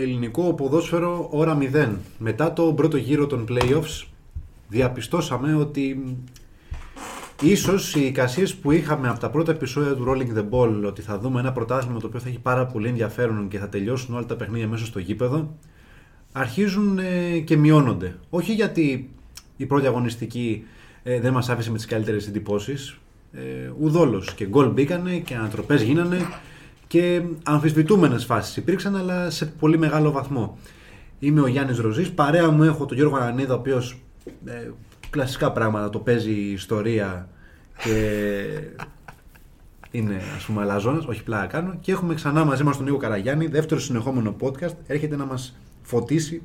Ελληνικό ποδόσφαιρο ώρα 0. Μετά το πρώτο γύρο των playoffs διαπιστώσαμε ότι ίσως οι εικασίες που είχαμε από τα πρώτα επεισόδια του Rolling the Ball ότι θα δούμε ένα πρωτάθλημα το οποίο θα έχει πάρα πολύ ενδιαφέρον και θα τελειώσουν όλα τα παιχνίδια μέσα στο γήπεδο αρχίζουν ε, και μειώνονται. Όχι γιατί η πρώτη αγωνιστική ε, δεν μας άφησε με τις καλύτερες εντυπώσεις. Ε, ουδόλως και γκολ μπήκανε και ανατροπές γίνανε και αμφισβητούμενες φάσεις υπήρξαν αλλά σε πολύ μεγάλο βαθμό. Είμαι ο Γιάννης Ροζής, παρέα μου έχω τον Γιώργο Ανανίδα ο οποίος ε, κλασικά πράγματα το παίζει η ιστορία και είναι ας πούμε αλαζόνας, όχι πλάκα κάνω και έχουμε ξανά μαζί μας τον Νίκο Καραγιάννη, δεύτερο συνεχόμενο podcast, έρχεται να μας φωτίσει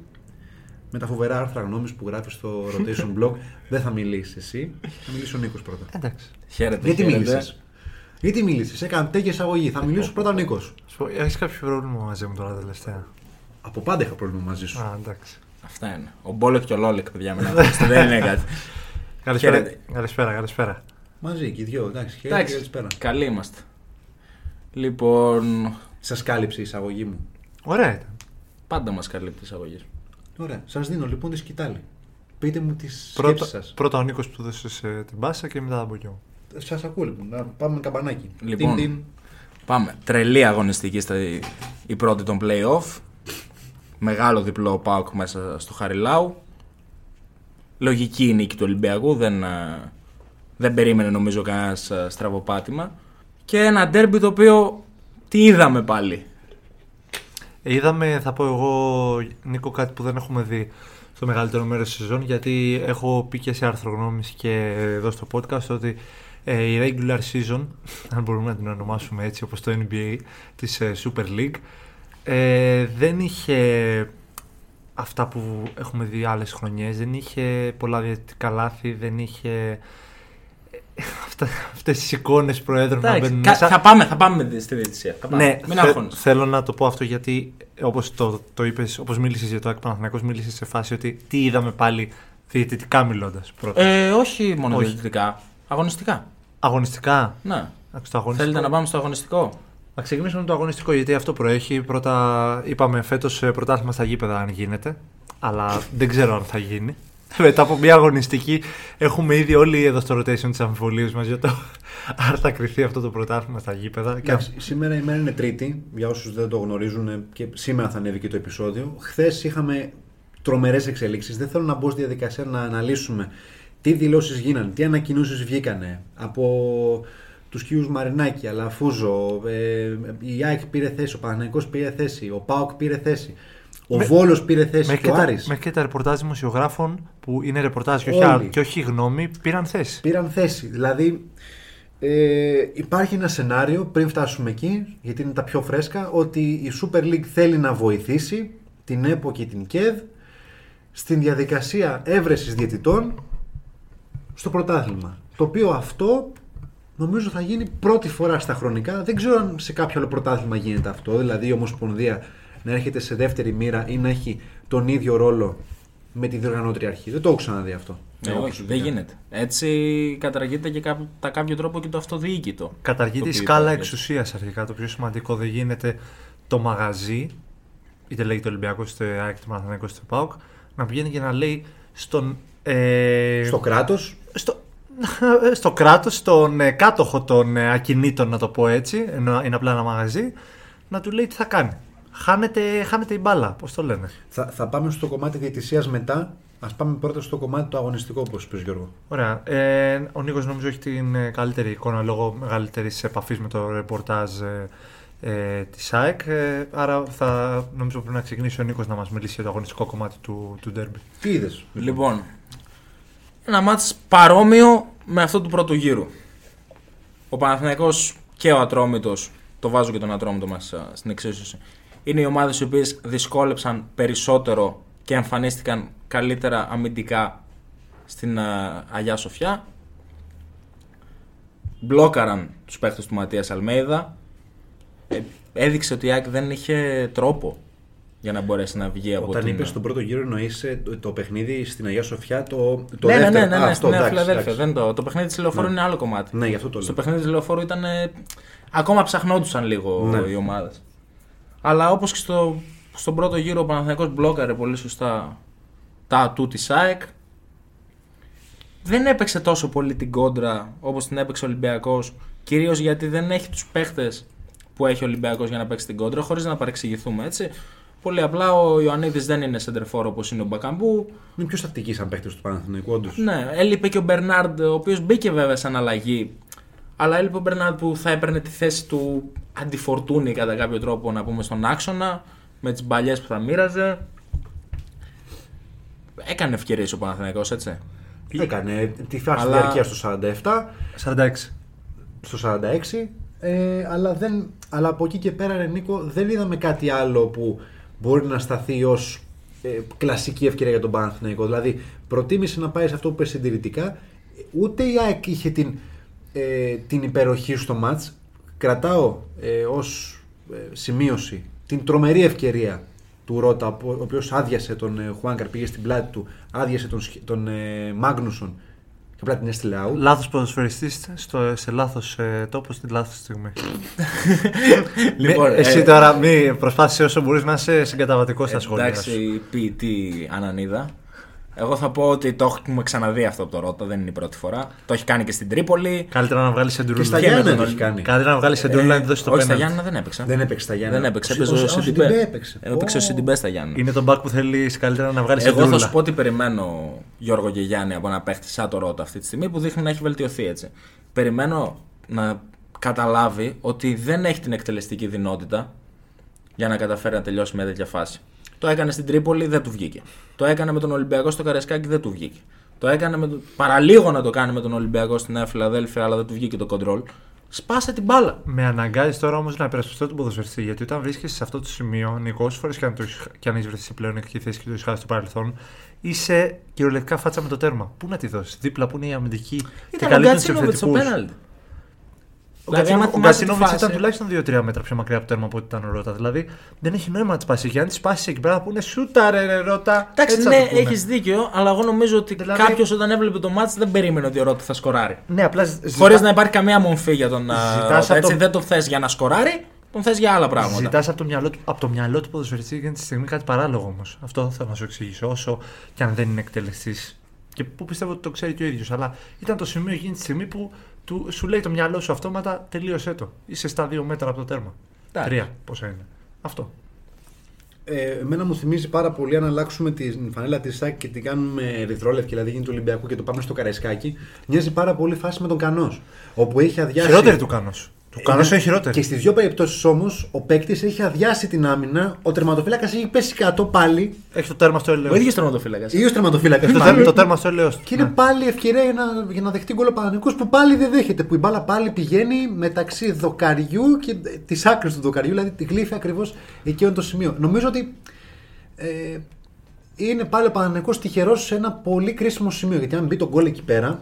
με τα φοβερά άρθρα γνώμης που γράφει στο Rotation Blog. Δεν θα μιλήσεις εσύ, θα μιλήσει ο Νίκος πρώτα. Εντάξει. Χαίρετε. Γιατί χαίρετε. Μίλησες. Γιατί μίλησες, έκανε τέτοια εισαγωγή. Θα μιλήσω πρώτα ο Νίκος. Έχεις κάποιο πρόβλημα μαζί μου τώρα τελευταία; Από πάντα είχα πρόβλημα μαζί σου. Α, εντάξει. Αυτά είναι. Ο Μπόλεκ και ο Λόλεκ, παιδιά, μην ακούστε, δεν είναι κάτι. Καλησπέρα, Χαίρετε. καλησπέρα. καλησπέρα. Μαζί και οι δυο, εντάξει. χαίρετε και καλησπέρα. καλοί είμαστε. Λοιπόν, Σας κάλυψε η εισαγωγή μου. Ωραία ήταν. πάντα μας καλύπτει η εισαγωγή. Ωραία. Σας δίνω λοιπόν τη σκητάλη. Πείτε μου τις Πρώτα, σκέψεις σας. πρώτα ο Νίκος που δώσες την μπάσα και μετά από εγώ. Σας ακούω λοιπόν. Να πάμε καμπανάκι. Λοιπόν. Τιν, τιν. Πάμε. Τρελή αγωνιστική στα, η πρώτη των play-off. Μεγάλο διπλό πάοκ μέσα στο Χαριλάου. Λογική η νίκη του Ολυμπιακού. Δεν, ε, δεν περίμενε νομίζω κανένας στραβοπάτημα. Και ένα ντέρμπι το οποίο τι είδαμε πάλι. Ε, Είδαμε, θα πω εγώ, Νίκο, κάτι που δεν έχουμε δει στο μεγαλύτερο μέρος της σεζόν γιατί έχω πει και σε αρθρογνώμηση και εδώ στο podcast ότι ε, η regular season, αν μπορούμε να την ονομάσουμε έτσι όπως το NBA της ε, Super League ε, δεν είχε αυτά που έχουμε δει άλλες χρονιές, δεν είχε πολλά διαιτητικά λάθη, δεν είχε ε, αυτά, αυτές τις εικόνες προέδρων να Εντάξει, μπαίνουν κα- μέσα. θα, πάμε, θα πάμε στη διαιτησία. Θα πάμε. Ναι, Μην θε- αγχώνεσαι. θέλω να το πω αυτό γιατί όπως το, το είπες, όπως μίλησες για το ΑΕΚ Παναθηναϊκός, μίλησες σε φάση ότι τι είδαμε πάλι διαιτητικά μιλώντας πρώτα. Ε, όχι μόνο Όχι. διαιτητικά. Αγωνιστικά. Αγωνιστικά; Ναι. Εντάξει, το αγωνιστικό. Θέλετε να πάμε στο αγωνιστικό; Να ξεκινήσουμε με το αγωνιστικό γιατί αυτό προέχει. Πρώτα είπαμε φέτος ε, πρωτάθλημα στα γήπεδα αν γίνεται, αλλά δεν ξέρω αν θα γίνει. Μετά από μια αγωνιστική έχουμε ήδη όλοι εδώ στο rotation τις αμφιβολίες μας για το αν θα κρυφτεί αυτό το πρωτάθλημα στα γήπεδα. Και Εντάξει, σήμερα η μέρα είναι Τρίτη, για όσους δεν το γνωρίζουν ε, και σήμερα θα ανέβει και το επεισόδιο. Χθες είχαμε τρομερές εξελίξεις. Δεν θέλω να μπω στη διαδικασία να αναλύσουμε τι δηλώσεις γίνανε, τι ανακοινώσεις βγήκανε από τους κύριους Μαρινάκη, Αλαφούζο, ε, η ΑΕΚ πήρε θέση, ο Παναγενικός πήρε θέση, ο ΠΑΟΚ πήρε θέση, ο Με- Βόλος πήρε θέση Μέχρι και ο και, τα, Άρης. μέχρι και τα ρεπορτάζ δημοσιογράφων που είναι ρεπορτάζ και όχι, Όλοι. α- και όχι γνώμη πήραν θέση. πήραν θέση. Δηλαδή ε, υπάρχει ένα σενάριο πριν φτάσουμε εκεί, γιατί είναι τα πιο φρέσκα, ότι η Super League θέλει να βοηθήσει την ΕΠΟ και την ΚΕΔ στην διαδικασία έβρεσης διαιτητών στο πρωτάθλημα. Το οποίο αυτό νομίζω θα γίνει πρώτη φορά στα χρονικά. Δεν ξέρω αν σε κάποιο άλλο πρωτάθλημα γίνεται αυτό. Δηλαδή η Ομοσπονδία να έρχεται σε δεύτερη μοίρα ή να έχει τον ίδιο ρόλο με τη διοργανώτρια αρχή. Δεν το έχω ξαναδεί αυτό. Ε, Εγώ όχι, προσωπικά. δεν γίνεται. Έτσι καταργείται και κά- κατά κάποιο τρόπο και το αυτοδιοίκητο. Καταργείται Το η οποίο σκάλα υπάρχει. εξουσίας αρχικά. Το πιο σημαντικό δεν γίνεται το μαγαζί, είτε λέγεται Ολυμπιακό, είτε ΑΕΚ, είτε Παναθηναϊκός, είτε ΠΑΟΚ, να πηγαίνει και να λέει στον. Ε, Στο κράτος στο, στο κράτος, στον ε, κάτοχο των ε, ακινήτων, να το πω έτσι, ενώ είναι απλά ένα μαγαζί, να του λέει τι θα κάνει. Χάνεται, χάνεται η μπάλα, πώς το λένε. Θα, θα πάμε στο κομμάτι διαιτησίας μετά, Α πάμε πρώτα στο κομμάτι το αγωνιστικό, όπως είπες Γιώργο. Ωραία. Ε, ο Νίκος νομίζω έχει την ε, καλύτερη εικόνα λόγω μεγαλύτερης επαφής με το ρεπορτάζ ε, ε, της ΑΕΚ. Ε, άρα θα νομίζω πρέπει να ξεκινήσει ο Νίκος να μας μιλήσει για το αγωνιστικό κομμάτι του, του Derby. Τι είδες. Λοιπόν, ένα μάτς παρόμοιο με αυτό του πρώτου γύρου. Ο Παναθηναϊκός και ο Ατρόμητος, το βάζω και τον Ατρόμητο μας α, στην εξίσωση, είναι οι ομάδες οι οποίες δυσκόλεψαν περισσότερο και εμφανίστηκαν καλύτερα αμυντικά στην α, Αγιά Σοφιά. Μπλόκαραν τους παίχτες του Ματίας Αλμέιδα. Ε, έδειξε ότι η ΑΕΚ δεν είχε τρόπο για να μπορέσει να βγει από Όταν την... είπες στον πρώτο γύρο, εννοείς το, το παιχνίδι στην Αγία Σοφιά, το, το ναι, ναι, δεύτερο. ναι, ναι, Α, ναι, αυτό, στη Νέα εντάξει, Φιλαδέλφια. εντάξει. Δεν το, το παιχνίδι της Λεωφόρου Ναι. είναι άλλο κομμάτι. Ναι, γι' αυτό το Στο λέω. παιχνίδι της Λεωφόρου ήταν. ε, ακόμα ψαχνόντουσαν λίγο Ναι. οι ομάδες. Αλλά όπως και στο, στον πρώτο γύρο ο Παναθηναϊκός μπλόκαρε πολύ σωστά τα ατού της ΑΕΚ. Δεν έπαιξε τόσο πολύ την κόντρα όπως την έπαιξε ο Ολυμπιακός. Κυρίως γιατί δεν έχει τους παίχτες που έχει ο Ολυμπιακός για να παίξει την κόντρα, χωρίς να παρεξηγηθούμε έτσι. Πολύ απλά ο Ιωαννίδης δεν είναι σεντερφόρ όπως είναι ο Μπακαμπού. Είναι πιο στατικής σαν παίχτη του Παναθηναϊκού, όντως. Ναι, έλειπε και ο Μπερνάρντ, ο οποίος μπήκε βέβαια σαν αλλαγή. Αλλά έλειπε ο Μπερνάρντ που θα έπαιρνε τη θέση του αντιφορτούνη κατά κάποιο τρόπο να πούμε στον άξονα με τις μπαλιές που θα μοίραζε. Έκανε ευκαιρίες ο Παναθηναϊκός έτσι. Έκανε τη φάση Αλλά- διαρκεία στο 47, 46. στο 46, ε, αλλά, δεν, αλλά από εκεί και πέρα, ρε Νίκο, δεν είδαμε κάτι άλλο που μπορεί να σταθεί ως ε, κλασική ευκαιρία για τον Παναθηναϊκό. Δηλαδή, προτίμησε να πάει σε αυτό που είπε συντηρητικά. Ούτε η ΑΕΚ είχε την, ε, την υπεροχή στο μάτς. Κρατάω ε, ως ε, σημείωση την τρομερή ευκαιρία του Ρότα, ο οποίος άδειασε τον ε, Χουάνκαρ, πήγε στην πλάτη του, άδειασε τον, Σχ- τον ε, Μάγνουσον και απλά την έστειλε out. Λάθος ποδοσφαιριστής σε λάθος ε, τόπο στην λάθος στιγμή. Λοιπόν, Μη- εσύ ε, τώρα μη προσπάθησε όσο μπορείς να είσαι συγκαταβατικός στα σχόλια. σου. Εντάξει, ποιητή Ανανίδα. Εγώ θα πω ότι το έχουμε ξαναδεί αυτό από το Ρότα, δεν είναι η πρώτη φορά. Το έχει κάνει και στην Τρίπολη. Καλύτερα να βγάλεις σεντρούλα. Και στα Και με Γιάννα τον το έχει Ολυ- κάνει. Καλύτερα να βγάλεις σεντρούλα να τη δώσεις το Ε, Όχι, στα πέναλτι. Γιάννα δεν έπαιξε. Δεν έπαιξε στα Γιάννα. Δεν έπαιξε. Ο- Έπαιζε ο- ο ο Σιντιμπέ. Σιντιμπέ έπαιξε. Έπαιξε ο Ω. Σιντιμπέ στα Γιάννα. Είναι το back που θέλεις καλύτερα να βγάλεις Εγώ σεντρούλα. θα σου πω τι περιμένω Γιώργο και Γιάννη από ένα παίχτη σαν το Ρότα αυτή τη στιγμή που δείχνει να έχει βελτιωθεί έτσι. Περιμένω να καταλάβει ότι δεν έχει την εκτελεστική δυνότητα για να καταφέρει να τελειώσει μια τέτοια φάση. Το έκανε στην Τρίπολη, δεν του βγήκε. Το έκανε με τον Ολυμπιακό στο Καρεσκάκι, δεν του βγήκε. Το έκανε με τον... παραλίγο να το κάνει με τον Ολυμπιακό στη Νέα Φιλαδέλφια, αλλά δεν του βγήκε το κοντρόλ. Σπάσε την μπάλα. Με αναγκάζεις τώρα όμως να υπερασπιστώ τον ποδοσφαιριστή. Γιατί όταν βρίσκεσαι σε αυτό το σημείο, Νικό, όσε φορές και αν, το έχεις- και αν έχεις βρεθεί σε πλέον εκτική θέση και το έχεις χάσει στο παρελθόν, είσαι κυριολεκτικά φάτσα με το τέρμα. Πού να τη δώσεις, δίπλα που είναι η αμυντική. και Ήταν ο καλύπτουν τους Γκατσίνοβιτ στο επιθετικούς. πέναλτι. Ο Δηλαδή, άμα Γκατσίνο- Ο θυμάσαι τη Γκατσίνοβιτ φάση- ήταν τουλάχιστον 2-3 μέτρα πιο μακριά από το τέρμα από ό,τι ήταν ο Ρότα. Δηλαδή δεν έχει νόημα να τη πάσει. Και αν τη πάσει εκεί πέρα που είναι σούτα, ρε, ρε Ρότα. Εντάξει, έτσι θα ναι, το πούνε. έχεις δίκιο, αλλά εγώ νομίζω ότι Δηλαδή- κάποιος όταν έβλεπε το μάτς δεν περίμενε ότι ο Ρότα θα σκοράρει. Ναι, απλά ζητά- Χωρίς να υπάρχει καμία μομφή για τον α, Ζητάς Ρότα. από Έτσι το- δεν το θες για να σκοράρει, τον θες για άλλα πράγματα. Ζητάς από, το μυαλό του- από το μυαλό του ποδοσφαιριστή εκείνη τη στιγμή κάτι παράλογο όμως. Αυτό θέλω να σου εξηγήσω. Όσο και αν δεν είναι εκτελεστής. Και που πιστεύω ότι το ξέρει και ο ίδιος. Αλλά ήταν το σημείο εκείνη τη στιγμή που του, σου λέει το μυαλό σου αυτόματα τελείωσέ το. Είσαι στα δύο μέτρα από το τέρμα. Εντάξει. Τρία, πόσα είναι. Αυτό. Ε, εμένα μου θυμίζει πάρα πολύ αν αλλάξουμε την φανέλα της ΣΑΚ και την κάνουμε ερυθρόλευκη, δηλαδή γίνει του Ολυμπιακού και το πάμε στο Καραϊσκάκι. Μοιάζει πάρα πολύ φάση με τον Κανός. Όπου έχει αδειάσει. Χειρότερη του Κάνο. Του Κάνο Είναι- είναι χειρότερη. Και στις δύο περιπτώσεις όμως ο παίκτης έχει αδειάσει την άμυνα, ο τερματοφύλακας έχει πέσει κάτω πάλι. Έχει το τέρμα στο ελαιός. Ο ίδιος τερματοφύλακας. Ή ο τερματοφύλακας. Το, τέρμα- το τέρμα στο ελαιός. Και είναι πάλι ευκαιρία για να, για να δεχτεί γκολ ο Παναγενικός που πάλι δεν δέχεται. Που η μπάλα πάλι πηγαίνει μεταξύ δοκαριού και της άκρης του δοκαριού, δηλαδή τη γλύφει ακριβώς εκεί το σημείο. Νομίζω ότι ε, είναι πάλι ο Παναγενικός τυχερός σε ένα πολύ κρίσιμο σημείο. Γιατί αν μπει το γκολ εκεί πέρα,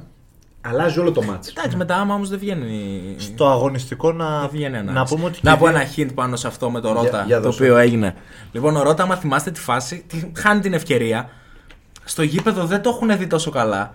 αλλάζει όλο το μάτσο. Εντάξει, μετά άμα όμως δεν βγαίνει. Στο αγωνιστικό να, Δεν βγαίνει να ανάλυση. πούμε ότι. Να και πω δύο- ένα hint πάνω σε αυτό με το Ρότα για το δώσε. οποίο έγινε. Λοιπόν, ο Ρότα, άμα θυμάστε τη φάση, τη- χάνει την ευκαιρία. Στο γήπεδο δεν το έχουν δει τόσο καλά.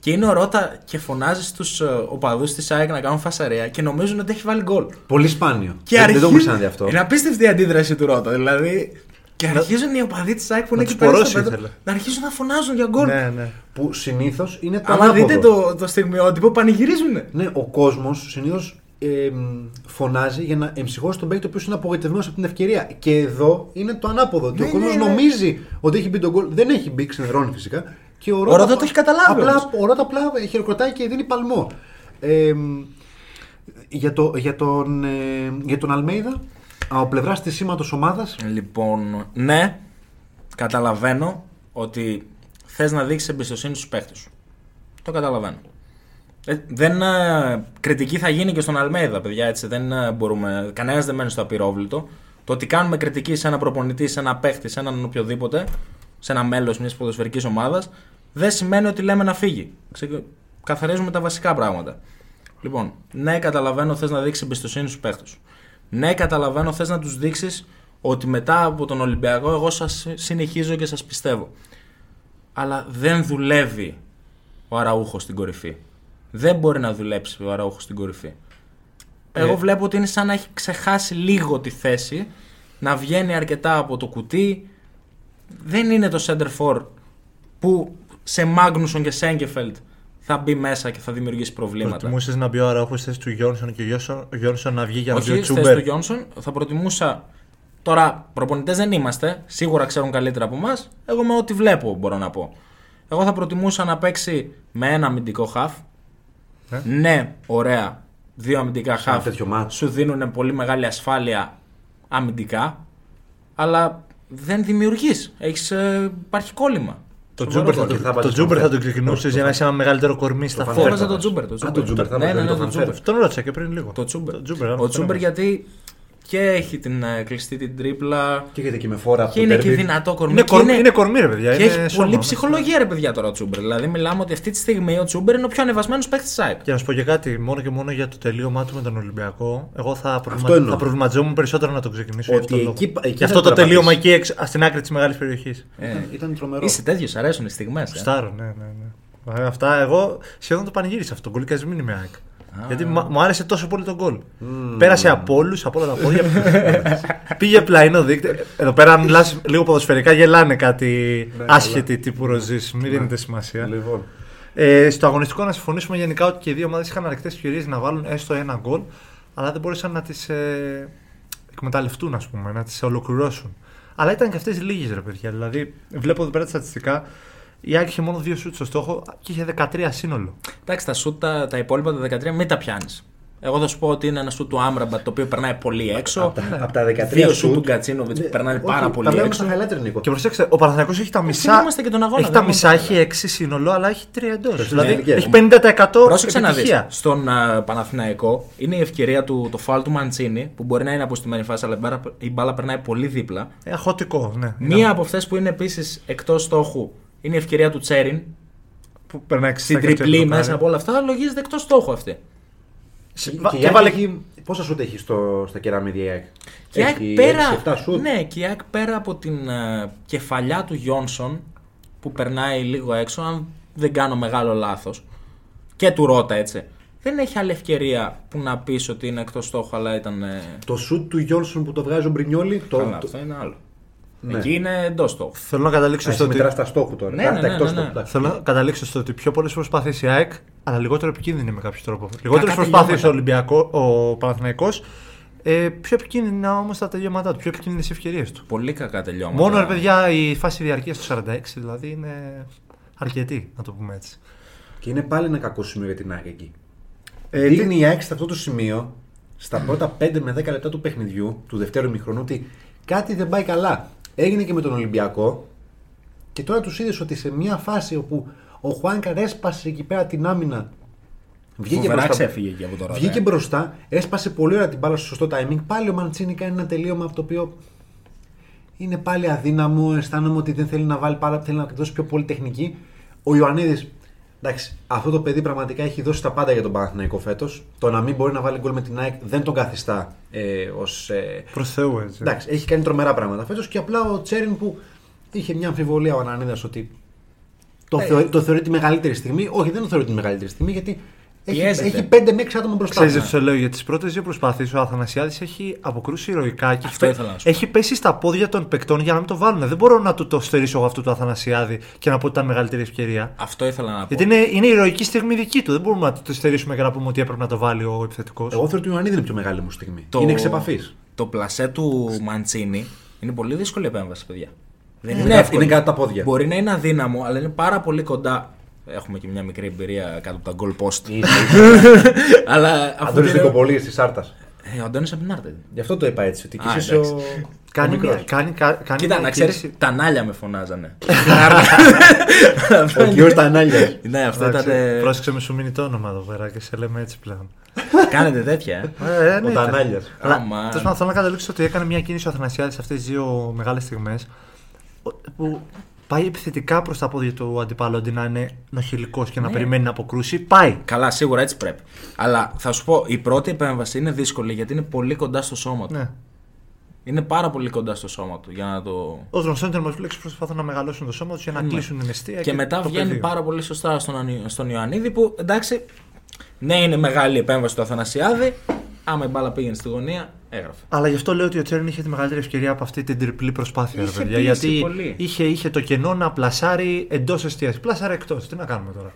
Και είναι ο Ρότα και φωνάζει στους οπαδούς της ΑΕΚ να κάνουν φασαρία και νομίζουν ότι έχει βάλει γκολ. Πολύ σπάνιο. Και δεν, δεν το αρχίζει- έχουμε ξαναδεί αυτό. Είναι απίστευτη η αντίδραση του Ρότα. Δηλαδή. Και αρχίζουν οι οπαδοί της ΑΕΚ που είναι να εκεί τους πέρα στο πορώσει πέτρο ήθελε. να αρχίζουν να φωνάζουν για γκολ. Ναι, ναι. Που συνήθως είναι το Άμα ανάποδο. δείτε το, το στιγμιότυπο, πανηγυρίζουν. Ναι, ο κόσμος συνήθως ε, μ, φωνάζει για να εμψυχώσει τον παίκτη ο οποίος είναι απογοητευμένος από την ευκαιρία. Και εδώ είναι το ανάποδο. ότι Ναι, ο κόσμος ναι, ναι. νομίζει ότι έχει μπει τον γκολ. Δεν έχει μπει, ξενερώνει φυσικά. Και Ο Ρότα το έχει καταλάβει Απλά, όμως. ο Ρότα απλά χειροκροτάει και δίνει παλμό. Ε, για, το, για, τον, ε, για τον Αλμέιδα, από πλευράς της σήματος ομάδας, Λοιπόν, ναι, καταλαβαίνω ότι θες να δείξεις εμπιστοσύνη στους παίχτες σου. Το καταλαβαίνω. Ε, δεν, ε, κριτική θα γίνει και στον Αλμέιδα, παιδιά, έτσι. Δεν ε, μπορούμε. Κανένας δεν μένει στο απειρόβλητο. Το ότι κάνουμε κριτική σε ένα προπονητή, σε ένα παίχτη, σε έναν οποιοδήποτε, σε ένα μέλος μιας ποδοσφαιρικής ομάδας, δεν σημαίνει ότι λέμε να φύγει. Ξε... Καθαρίζουμε τα βασικά πράγματα. Λοιπόν, ναι, καταλαβαίνω θες να δείξεις εμπιστοσύνη στους παίχτες σου. Ναι, καταλαβαίνω θες να τους δείξεις ότι μετά από τον Ολυμπιακό εγώ σας συνεχίζω και σας πιστεύω. Αλλά δεν δουλεύει ο Αραούχος στην κορυφή. Δεν μπορεί να δουλέψει ο Αραούχος στην κορυφή. Εγώ Ε. βλέπω ότι είναι σαν να έχει ξεχάσει λίγο τη θέση, να βγαίνει αρκετά από το κουτί. Δεν είναι το center for που σε Μάγνουσον και Σέγκεφελτ θα μπει μέσα και θα δημιουργήσει προβλήματα. Προτιμούσες να μπει ο Αραούχο στη θέση του Γιόνσον και ο Γιόνσον- ο Γιόνσον να βγει για να μπει ο Όχι, στη θέση Τσούμπερ; του Γιόνσον θα προτιμούσα. Τώρα, προπονητές δεν είμαστε. Σίγουρα ξέρουν καλύτερα από εμάς. Εγώ με ό,τι βλέπω μπορώ να πω. Εγώ θα προτιμούσα να παίξει με ένα αμυντικό χαφ. Ε; Ναι, ωραία. Δύο αμυντικά Σε ένα χαφ τέτοιο μάτς. σου δίνουν πολύ μεγάλη ασφάλεια αμυντικά. Αλλά δεν δημιουργείς. Έχεις, ε, υπάρχει κόλλημα. Το Σοβαρό Τζούμπερ θα, κόλλημα. το, Θα βάζεις το Τζούμπερ τον θα το Φέρ. ξεκινούσε Το- για να το- είσαι ένα μεγαλύτερο κορμί στα Φέρ φόρ. θα Έβαζα τον βάζεις. Τζούμπερ. Το Α, Τζούμπερ. τον Τζούμπερ, θα Ναι, βάζεις ναι, ναι, τον τον Φανφέρ. Τζούμπερ. Τον ρώτησα και πριν λίγο. Το Τζούμπερ. Το Τζούμπερ, Ο αυτό Τζούμπερ είναι. γιατί και έχει την ε, κλειστή την τρίπλα. Και έχετε και με φόρα από Και το είναι και derby. δυνατό κορμί. Είναι, και κορμί, είναι κορμί, ρε παιδιά. Και είναι έχει σώμα, πολλή ναι. ψυχολογία, ρε παιδιά, τώρα ο Τσούμπερ. Δηλαδή, μιλάμε ότι αυτή τη στιγμή ο Τσούμπερ είναι ο πιο ανεβασμένος παίκτης της ΑΕΚ. Και να σου πω και κάτι, μόνο και μόνο για το τελείωμά του με τον Ολυμπιακό, εγώ θα, προβλημα... Αυτό εννοώ. θα προβληματιζόμουν περισσότερο να το ξεκινήσω. Ότι για αυτό το εκεί- λόγο. εκεί Γι' θα αυτό το το τελείωμα τραβήξεις. εκεί εξ- στην άκρη της μεγάλης περιοχής. Ήταν- Ήταν τρομερό. Είσαι τέτοιος, αρέσουν οι στιγμές. Ε. Στάρο, ναι, ναι, ναι. Ε, Αυτά εγώ σχεδόν το πανηγύρισα αυτό. Γκολ και ας μην είμαι ΑΕΚ. Γιατί μα- μου άρεσε τόσο πολύ τον γκολ. Πέρασε από όλους, από όλα τα πόδια. Πήγε πλαϊνό δείκτη. Εδώ πέρα, αν μιλάς λίγο ποδοσφαιρικά, γελάνε κάτι Ναι, άσχετη τύπου ροζής. Μην δίνετε σημασία. Λοιπόν. Ε, στο αγωνιστικό να συμφωνήσουμε γενικά ότι και οι δύο ομάδες είχαν αρκετές ευκαιρίες να βάλουν έστω ένα γκολ, αλλά δεν μπορούσαν να τις ε, εκμεταλλευτούν, ας πούμε, να τις ολοκληρώσουν. Αλλά ήταν και αυτές λίγες, ρε παιδιά. Δηλαδή, βλέπω εδώ πέρα τα στατιστικά. Η Άκη είχε μόνο δύο σουτ στο στόχο και είχε 13 σύνολο. Εντάξει, τα σουτ τα, τα υπόλοιπα τα 13 μην τα πιάνεις. Εγώ θα σου πω ότι είναι ένα σουτ του Άμραμπατ το οποίο περνάει πολύ έξω. Από τα- από τα 13 Δύο σουτ σουτ, του Γκατσίνοβιτς που Ναι, περνάνε όχι, πάρα τα πολύ βλέπουμε έξω. στα highlighter, Νίκο. Και προσέξτε, ο Παναθηναϊκός έχει τα μισά. θυμόμαστε και τον αγώνα, έχει δεν τα μισά, μόνο έχει 6 σύνολο, αλλά έχει 3 εντός. Δηλαδή ηλικία. έχει 50% Πρόσεξε να δεις. επιτυχία. Στον α, Παναθηναϊκό είναι η ευκαιρία του το φάλ του Μαντσίνη που μπορεί να είναι αποστημένη φάση, αλλά η μπάλα, η μπάλα περνάει πολύ δίπλα. Ε, αχωτικό, ναι. Μία από αυτές που είναι επίσης εκτός στόχου είναι η ευκαιρία του Τσέριν. που περνάει Στην 60% τριπλή το μέσα κάνει. από όλα αυτά λογίζεται εκτός στόχου αυτή. Και, Βα- και και η ΑΕΚ βάλε- έχει- Πόσα σουτ έχει στο, στα κεραμίδια η ΑΕΚ; Και η ΑΕΚ Έχει πέρα, 6-7 σουτ. ναι, και η ΑΕΚ πέρα από την ε, κεφαλιά του Γιόνσον που περνάει λίγο έξω, αν δεν κάνω μεγάλο λάθος, και του Ρότα έτσι, δεν έχει άλλη ευκαιρία που να πεις ότι είναι εκτός στόχου, αλλά ήταν... ε, Το σουτ του Γιόνσον που το βγάζει ο Μπρινιόλι. Το, καλά, το, αυτό είναι άλλο. Ναι. Εκεί είναι εντός στόχου. Θέλω να καταλήξω Α, στο εσύ ότι. μετράς τα στόχου τώρα. Ναι, Τα- ναι, τα ναι, εκτός ναι, ναι. στόχου, εντάξει. Θέλω να καταλήξω στο ότι πιο πολλές προσπάθειες η ΑΕΚ, αλλά λιγότερο επικίνδυνη με κάποιο τρόπο. Λιγότερες Κακά προσπάθειες ο τελειώματα. Ολυμπιακό, ο Παναθηναϊκός, ε, πιο επικίνδυνα όμως τα τελειώματά του, πιο επικίνδυνες ευκαιρίες του. Πολύ κακά τελειώματα. Μόνο ρε παιδιά η φάση διαρκείας του 46 δηλαδή είναι αρκετή, να το πούμε έτσι. Και είναι πάλι ένα κακό σημείο για την ΑΕΚ εκεί. Ε, Δείχνει η ΑΕΚ σε αυτό το σημείο, στα πρώτα 5 με 10 λεπτά του παιχνιδιού, του δευτέρου ημιχρονού, ότι κάτι δεν πάει καλά. Έγινε και με τον Ολυμπιακό και τώρα τους είδες ότι σε μια φάση όπου ο Χουάνκαρ έσπασε εκεί πέρα την άμυνα. Βγήκε Φοβερά μπροστά, ξέφυγε εκεί από το Ρότα. βγήκε ε. μπροστά, έσπασε πολύ ωραία την μπάλα στο σωστό timing. Πάλι ο Μαντσίνη κάνει ένα τελείωμα από το οποίο είναι πάλι αδύναμο. Αισθάνομαι ότι δεν θέλει να βάλει πάρα, θέλει να δώσει πιο πολύ τεχνική. Ο Ιωαννίδης, εντάξει, αυτό το παιδί πραγματικά έχει δώσει τα πάντα για τον Παναθηναϊκό φέτος. Το να μην μπορεί να βάλει γκολ με την ΑΕΚ δεν τον καθιστά ε, ως. Ε, Προς Θεού έτσι. εντάξει, έχει κάνει τρομερά πράγματα φέτος και απλά ο Τσέριν που είχε μια αμφιβολία ο Ανανίδας ότι το, Ε, θεωρεί, το θεωρεί τη μεγαλύτερη στιγμή. Όχι, δεν το θεωρεί τη μεγαλύτερη στιγμή γιατί έχει, Πιέζεται. έχει 5 με 6 άτομα μπροστά. Ξέρεις του. γιατί σου λέω, για τι πρώτες δύο προσπάθειες ο Αθανασιάδης έχει αποκρούσει ηρωικά και Αυτό έχει, ήθελα να σου πω. έχει πέσει στα πόδια των παικτών για να μην το βάλουν. Δεν μπορώ να του το στερήσω εγώ αυτό του Αθανασιάδη και να πω ότι ήταν μεγαλύτερη ευκαιρία. Αυτό ήθελα να πω. Γιατί είναι, είναι ηρωική στιγμή δική του. Δεν μπορούμε να το στερήσουμε και να πούμε ότι έπρεπε να το βάλει ο επιθετικός. Εγώ θεωρώ ότι ο Ιωαννίδη είναι η πιο μεγάλη μου στιγμή. Το- Είναι εξ επαφή. Το πλασέ του Μαντσίνη είναι πολύ δύσκολη επέμβαση, παιδιά. Δεν Είναι είναι κάτω- εύκολο. είναι κάτω τα πόδια. Μπορεί να είναι αδύναμο, αλλά είναι πάρα πολύ κοντά. Έχουμε και μια μικρή εμπειρία κάτω από τα goal post. αλλά αφού Αντώνης τη λέω- Νικοπολής της Άρτας. Ε, ο Αντώνης από την Άρτα. Γι' αυτό το είπα έτσι. Ότι Α, κι είσαι εντάξει. ο... Κάνει, ο μικρός. μια, κάνει, κα- κάνει Κοίτα, μια να ξέρεις, κίνηση- τα νάλια με φωνάζανε. Ο Γιώργος Τανάλιας. ναι, αυτό Εντάξει, ήταν. ε, Πρόσεξε με σου μείνει το όνομα εδώ πέρα και σε λέμε έτσι πλέον. Κάνετε τέτοια. ε. Ε, Ο Τανάλιας. Αλλά Αμάν. τέλος πάντων, θέλω να καταλήξω ότι έκανε μια κίνηση ο Αθανασιάδης αυτές τις δύο μεγάλες στιγμές που πάει επιθετικά προς τα πόδια του αντιπάλου αντί να είναι νοχηλικός και να Ναι. περιμένει να αποκρούσει. Πάει. Καλά, σίγουρα έτσι πρέπει. Αλλά θα σου πω, η πρώτη επέμβαση είναι δύσκολη γιατί είναι πολύ κοντά στο σώμα του. Ναι. Είναι πάρα πολύ κοντά στο σώμα του για να το. Ω γνωστό είναι τερματοφύλακε προσπαθούν να μεγαλώσουν το σώμα τους για να Ναι. κλείσουν την αιστεία. Και μετά το βγαίνει πεδίο. πάρα πολύ σωστά στον, Ανι- στον Ιωαννίδη που εντάξει, ναι, είναι μεγάλη επέμβαση του Αθανασιάδη. Άμα η μπάλα πήγαινε στη γωνία, έγραφε. Αλλά γι' αυτό λέω ότι ο Τσέριν είχε τη μεγαλύτερη ευκαιρία από αυτή την τριπλή προσπάθεια. ρε Είχε παιδιά, πίεση γιατί πολύ. είχε, είχε το κενό να πλασάρει εντός εστίαση. Πλάσαρε εκτός. Τι να κάνουμε τώρα.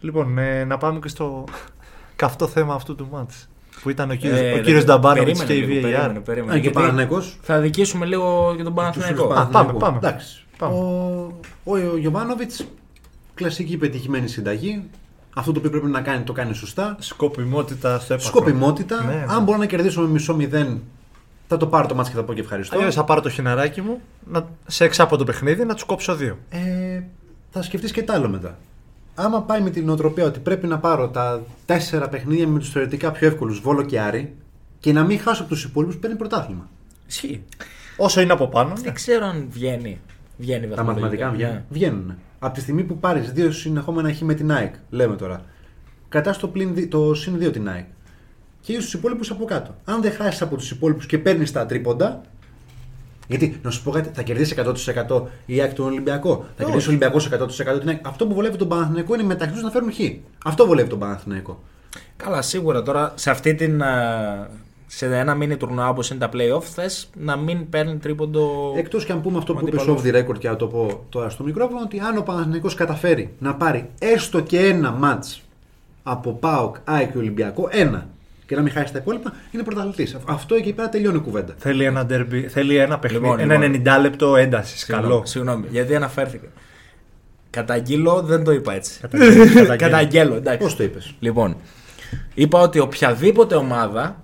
Λοιπόν, ε, να πάμε και στο καυτό θέμα αυτού του μάτς Που ήταν ο κύριος, Ε, ο κύριος δεν- Νταμπάνοβιτς περίμενε και η λίγο, VAR. περίμενε, περίμενε. Αν και Γιατί Παναθηναϊκός; Θα δικήσουμε λίγο και τον Τους Παναθηναϊκό. φίλους Α, Παναθηναϊκούς. πάμε, πάμε. Εντάξει. Πάμε. Ο, ο, ο Γιωβάνοβιτς, κλασική πετυχημένη συνταγή. Αυτό το οποίο πρέπει να κάνει το κάνει σωστά. Σκοπιμότητα στο έπακρο. Σκοπιμότητα. Ναι. Αν μπορώ να κερδίσω με μισό μηδέν, θα το πάρω το μάτς και θα πω και ευχαριστώ. Αλλιώς θα πάρω το χιναράκι μου να, σε εξάπο το παιχνίδι να τους κόψω δύο. Ε, θα σκεφτείς και τ' άλλο μετά. Άμα πάει με την νοοτροπία ότι πρέπει να πάρω τα τέσσερα παιχνίδια με τους θεωρητικά πιο εύκολους, Βόλο και Άρη, και να μην χάσω από τους υπόλοιπους, παίρνει πρωτάθλημα. Ισχύει. Όσο είναι από πάνω. ναι. Δεν ξέρω αν βγαίνει. Βγαίνει Τα μαθηματικά βγαίνουν. Ναι. βγαίνουν. Από τη στιγμή που πάρεις δύο συνεχόμενα χ με την ΑΕΚ, λέμε τώρα, κρατάς το, πλην δι- το συν 2 την ΑΕΚ και είσαι στου υπόλοιπους από κάτω. Αν δεν χάσεις από τους υπόλοιπους και παίρνεις τα τρίποντα. Γιατί, να σου πω κάτι, θα κερδίσει 100% η ΑΕΚ τον Ολυμπιακό. Θα κερδίσει ο Ολυμπιακός 100% την ΑΕΚ. Αυτό που βολεύει τον Παναθηναϊκό είναι μεταξύ τους να φέρουν χ. Αυτό βολεύει τον Παναθηναϊκό. Καλά, σίγουρα τώρα σε αυτή την. Α, Σε ένα mini τουρνουά όπως είναι τα playoff, θες να μην παίρνει τρίποντο. Εκτός και αν πούμε αυτό ο που είπε αντίπαλος. off the record και να το πω τώρα στο μικρόφωνο, ότι αν ο Παναθηναϊκός καταφέρει να πάρει έστω και ένα match από ΠΑΟΚ, ΑΕΚ και Ολυμπιακό, ένα, και να μην χάσει τα υπόλοιπα, είναι πρωταθλητής. Αυτό εκεί πέρα τελειώνει η κουβέντα. Θέλει ένα, derby, θέλει ένα παιχνίδι. Λοιπόν, ένα λοιπόν. 90 λεπτό έντασης. Συγγνώμη, Καλό. Συγγνώμη, γιατί αναφέρθηκα. Καταγγείλω, δεν το είπα έτσι. Καταγγέλω. Καταγγέλω, εντάξει. Πώς το είπες; Λοιπόν, είπα ότι οποιαδήποτε ομάδα,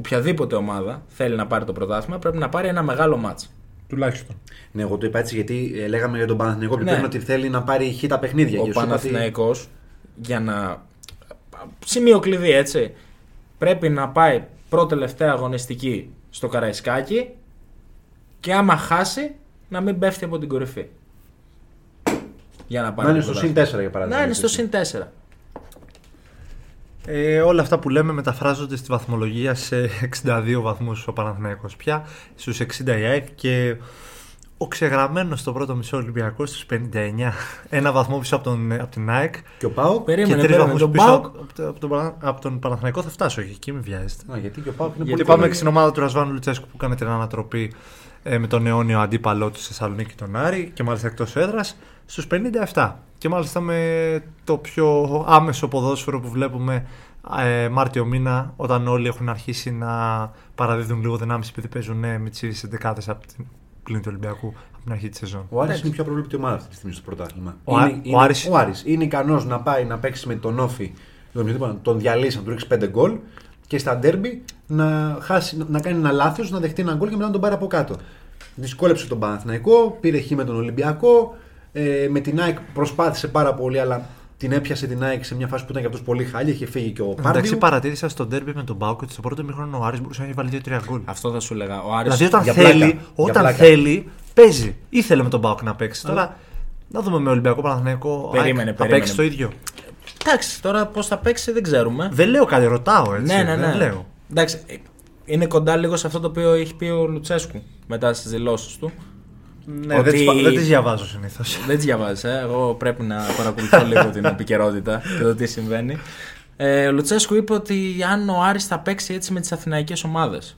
οποιαδήποτε ομάδα θέλει να πάρει το πρωτάθλημα πρέπει να πάρει ένα μεγάλο μάτς. Τουλάχιστον. Ναι, εγώ το είπα έτσι γιατί ε, λέγαμε για τον Παναθηναϊκό και Ναι. πριν ότι θέλει να πάρει χ τα παιχνίδια. Ο Και σου είπα ότι- Παναθηναϊκός για να... Σημείο κλειδί έτσι. Πρέπει να πάει πρώτη τελευταία αγωνιστική στο Καραϊσκάκι και άμα χάσει να μην πέφτει από την κορυφή. Για να πάρει Να είναι το στο συν πρωτάθλημα. 4 για παράδειγμα. Να είναι στο συν 4. Ε, όλα αυτά που λέμε μεταφράζονται στη βαθμολογία σε 62 βαθμούς ο Παναθηναϊκός πια, στους 60 η ΑΕΚ και ο ξεγραμμένος στο πρώτο μισό Ολυμπιακός στους 59. Ένα βαθμό πίσω από, τον, από την ΑΕΚ Και ο Πάοκ; Περίμενε, και τρεις περίμενε. βαθμούς Τον πίσω ΠΑΟΚ- από, από, τον, Πανα- από τον Παναθηναϊκό θα φτάσω όχι, εκεί μην βιάζεστε. Α, γιατί και ο Πάοκ είναι Γιατί πολύ πάμε πολύ- στην ομάδα του Ρασβάνου Λουτσέσκου που κάνει την ανατροπή ε, με τον αιώνιο αντίπαλό του στη Θεσσαλονίκη τον Άρη και μάλιστα εκτός έδρας στους 57. Και μάλιστα με το πιο άμεσο ποδόσφαιρο που βλέπουμε ε, Μάρτιο μήνα όταν όλοι έχουν αρχίσει να παραδίδουν λίγο δυνάμεις επειδή παίζουν ε, με τις ίδιες εντεκάδες από την πλήν του Ολυμπιακού από την αρχή της σεζόν. Ο Άρης είναι η πιο προβλήπτη ομάδα αυτή τη στιγμή στο πρωτάθλημα. Ο Άρη- είναι, ο είναι, Άρης- ο Άρης είναι ικανός να πάει να παίξει με τον Όφη, τον, οποιοδήποτε, να τον διαλύσει, να του ρίξει 5 γκολ και στα ντέρμπι να, χάσει, να- να κάνει ένα λάθος, να δεχτεί ένα γκολ και μετά να τον πάρει από κάτω. Δυσκόλεψε τον Παναθηναϊκό, πήρε χ με τον Ολυμπιακό. Ε, με την ΑΕΚ προσπάθησε πάρα πολύ, αλλά την έπιασε την ΑΕΚ σε μια φάση που ήταν και αυτός πολύ χάλια. Είχε φύγει και ο Εντάξει, Πάρντιου. παρατήρησα στον τέρμπι με τον Μπάουκ ότι στο πρώτο μήχρονο ο Άρης μπορούσε να έχει βάλει 2-3 γκολ. Αυτό θα σου έλεγα. Ο Άρης Δηλαδή όταν για θέλει, πλάκα, για όταν πλάκα. θέλει, παίζει. Ήθελε με τον Μπάουκ να παίξει. Τώρα να δούμε με Ολυμπιακό Παναθηναϊκό. Περίμενε, ΑΕΚ, θα περίμενε. παίξει το ίδιο. Εντάξει, τώρα πώς θα παίξει δεν ξέρουμε. Δεν λέω κάτι, ρωτάω έτσι. Ναι, ναι, ναι. Δεν λέω. Εντάξει, ε, είναι κοντά λίγο σε αυτό το οποίο έχει πει ο Λουτσέσκου μετά στις δηλώσεις του. Ναι, Ότι- δεν, τις, πα- δεν τις διαβάζω συνήθως. Δεν τις διαβάζεις, ε. εγώ πρέπει να παρακολουθώ λίγο την επικαιρότητα και το τι συμβαίνει. Ε, ο Λουτσέσκου είπε ότι αν ο Άρης θα παίξει έτσι με τις αθηναϊκές ομάδες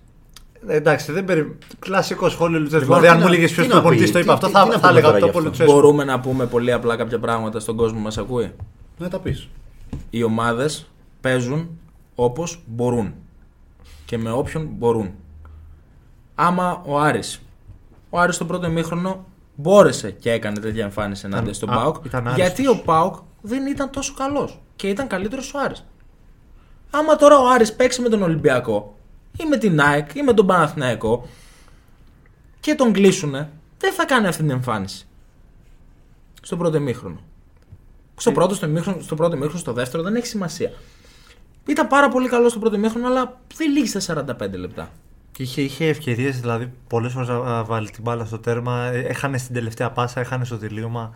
Εντάξει, δεν περι... Κλασικό σχόλιο Λουτσέσκου. Λοιπόν, δηλαδή, αν τι μου να- έλεγε τι ποιο να προπονητής πει, το είπε τι- αυτό, τι- θα, τι να θα πούμε έλεγα τώρα το γι' από αυτό; Λουτσέσκου. Μπορούμε να πούμε πολύ απλά κάποια πράγματα στον κόσμο που μας ακούει; Να τα πεις. Οι ομάδες παίζουν όπως μπορούν και με όποιον μπορούν. Άμα ο Άρης, ο Άρης στο πρώτο ημίχρονο μπόρεσε και έκανε τέτοια εμφάνιση ενάντια στον α, Πάουκ. ήταν άριστος. Γιατί ο Πάουκ δεν ήταν τόσο καλός και ήταν καλύτερος ο Άρης. Άμα τώρα ο Άρης παίξει με τον Ολυμπιακό ή με την ΑΕΚ ή με τον Παναθηναϊκό και τον κλείσουνε, δεν θα κάνει αυτή την εμφάνιση. Στο πρώτο ημίχρονο. Στο πρώτο, στο, ημίχρονο, στο πρώτο ημίχρονο, στο δεύτερο δεν έχει σημασία. Ήταν πάρα πολύ καλό στο πρώτο ημίχρονο, αλλά δεν λύγει στα 45 λεπτά. Και είχε, είχε ευκαιρίες, δηλαδή πολλές φορές να βάλει την μπάλα στο τέρμα. Ε, Έχανε στην τελευταία πάσα, έχανε στο τελείωμα.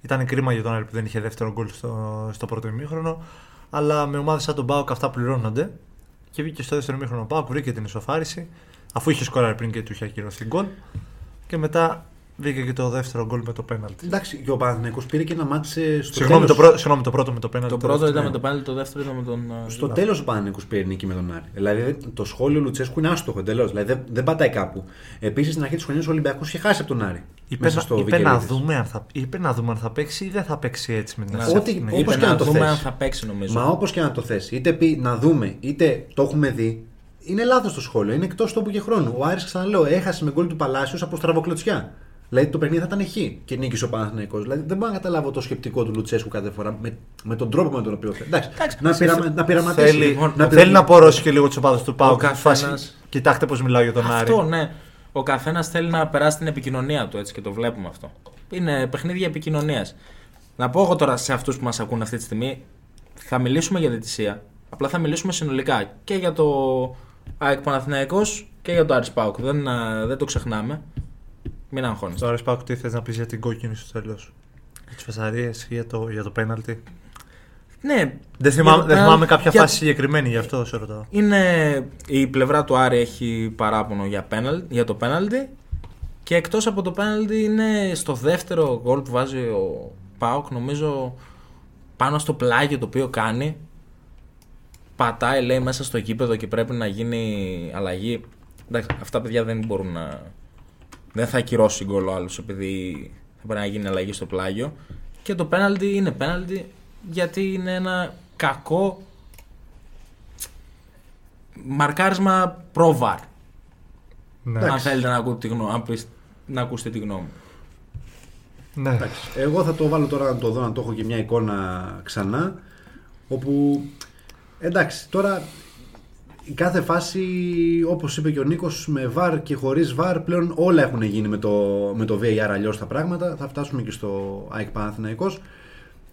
Ήταν κρίμα για τον Άρη που δεν είχε δεύτερο γκολ στο, στο πρώτο ημίχρονο. Αλλά με ομάδες σαν τον Πάοκ αυτά πληρώνονται. Και βγήκε στο δεύτερο ημίχρονο ο Πάοκ, βρήκε την ισοφάριση. Αφού είχε σκοράρει πριν και του είχε ακυρωθεί γκολ. Και μετά βγήκε και το δεύτερο γκολ με το πέναλτι. Εντάξει, και ο Παναθηναϊκός πήρε και ένα μάτσε στο Συγγνώμη, τέλος. το, πρω... συγγνώμη, το πρώτο με το πέναλτι. Το πρώτο ήταν ναι. με το πέναλτι, το δεύτερο ήταν με τον. ε, Στο Λάθο. τέλος ο Παναθηναϊκός πήρε νίκη με τον Άρη. Δηλαδή το σχόλιο Λουτσέσκου είναι άστοχο εντελώς. Δηλαδή δεν, δεν πατάει κάπου. Επίσης στην αρχή της χρονιάς ο Ολυμπιακός είχε χάσει από τον Άρη. Είπε, μέσα να, στο είπε, να Βικελίδης. δούμε αν θα, είπε να δούμε αν θα παίξει ή δεν θα παίξει έτσι με την Να- αρχή. Ό,τι- Ναι. όπως Είπε και να να το δούμε θες. αν θα παίξει νομίζω. Μα όπως και να το θέσει, είτε πει να δούμε, είτε το έχουμε δει, είναι λάθος το σχόλιο. Είναι εκτός τόπου και χρόνου. Ο Άρης, ξαναλέω, έχασε με γκολ του Παλάσιου από στραβοκλωτσιά. Δηλαδή το παιχνίδι θα ήταν χ και νίκησε ο Παναθηναϊκός. Δηλαδή δεν μπορώ να καταλάβω το σκεπτικό του Λουτσέσκου κάθε φορά με, με τον τρόπο με τον οποίο. Εντάξει, Εντάξει, να, σε- πειραμα, να πειραματίσει. Θέλει, Λοιπόν, να θέλει να απορρώσει και λίγο τους οπαδούς του Πάουκ. καθένας- Φάση, Κοιτάξτε πώς μιλάω για τον Άρη. Αυτό ναι. Ο καθένας θέλει να περάσει την επικοινωνία του έτσι και το βλέπουμε αυτό. Είναι παιχνίδια επικοινωνίας. Να πω εγώ τώρα σε αυτούς που μας ακούν αυτή τη στιγμή, θα μιλήσουμε για διαιτησία. Απλά θα μιλήσουμε συνολικά και για το ΑΕΚ Παναθηναϊκός και για το Άρης Πάουκ. Δεν, α, δεν το ξεχνάμε. Μην αγχώνεστε. Τώρα Πάουκ, τι θες να πεις για την κόκκινη στο τέλος; Για τις φασαρίες ή για το, για το πέναλτι; Ναι, Δεν θυμάμαι, για το δεν θυμάμαι penalty- κάποια για- φάση συγκεκριμένη, γι' αυτό σε ρωτάω. Είναι η πλευρά του Άρη έχει παράπονο για, penalty, για το πέναλτι και εκτός από το πέναλτι είναι στο δεύτερο γκολ που βάζει ο Πάοκ νομίζω πάνω στο πλάγιο το οποίο κάνει πατάει λέει μέσα στο γήπεδο και πρέπει να γίνει αλλαγή Εντάξει, αυτά παιδιά δεν μπορούν να δεν θα ακυρώσει γκολ ο άλλος επειδή θα πρέπει να γίνει αλλαγή στο πλάγιο και το πέναλτι είναι πέναλτι γιατί είναι ένα κακό μαρκάρισμα προ-βαρ. Ναι. Αν θέλετε να, ακούτε τη γνώμη, αν πεις- να ακούσετε τη γνώμη. ναι. Εντάξει. Εγώ θα το βάλω τώρα να το δω, να το έχω και μια εικόνα ξανά. Όπου εντάξει, τώρα η κάθε φάση, όπως είπε και ο Νίκος, με βαρ και χωρίς βαρ, πλέον όλα έχουν γίνει με το, με το VAR αλλιώς τα πράγματα. Θα φτάσουμε και στο ΑΕΚ Παναθηναϊκός.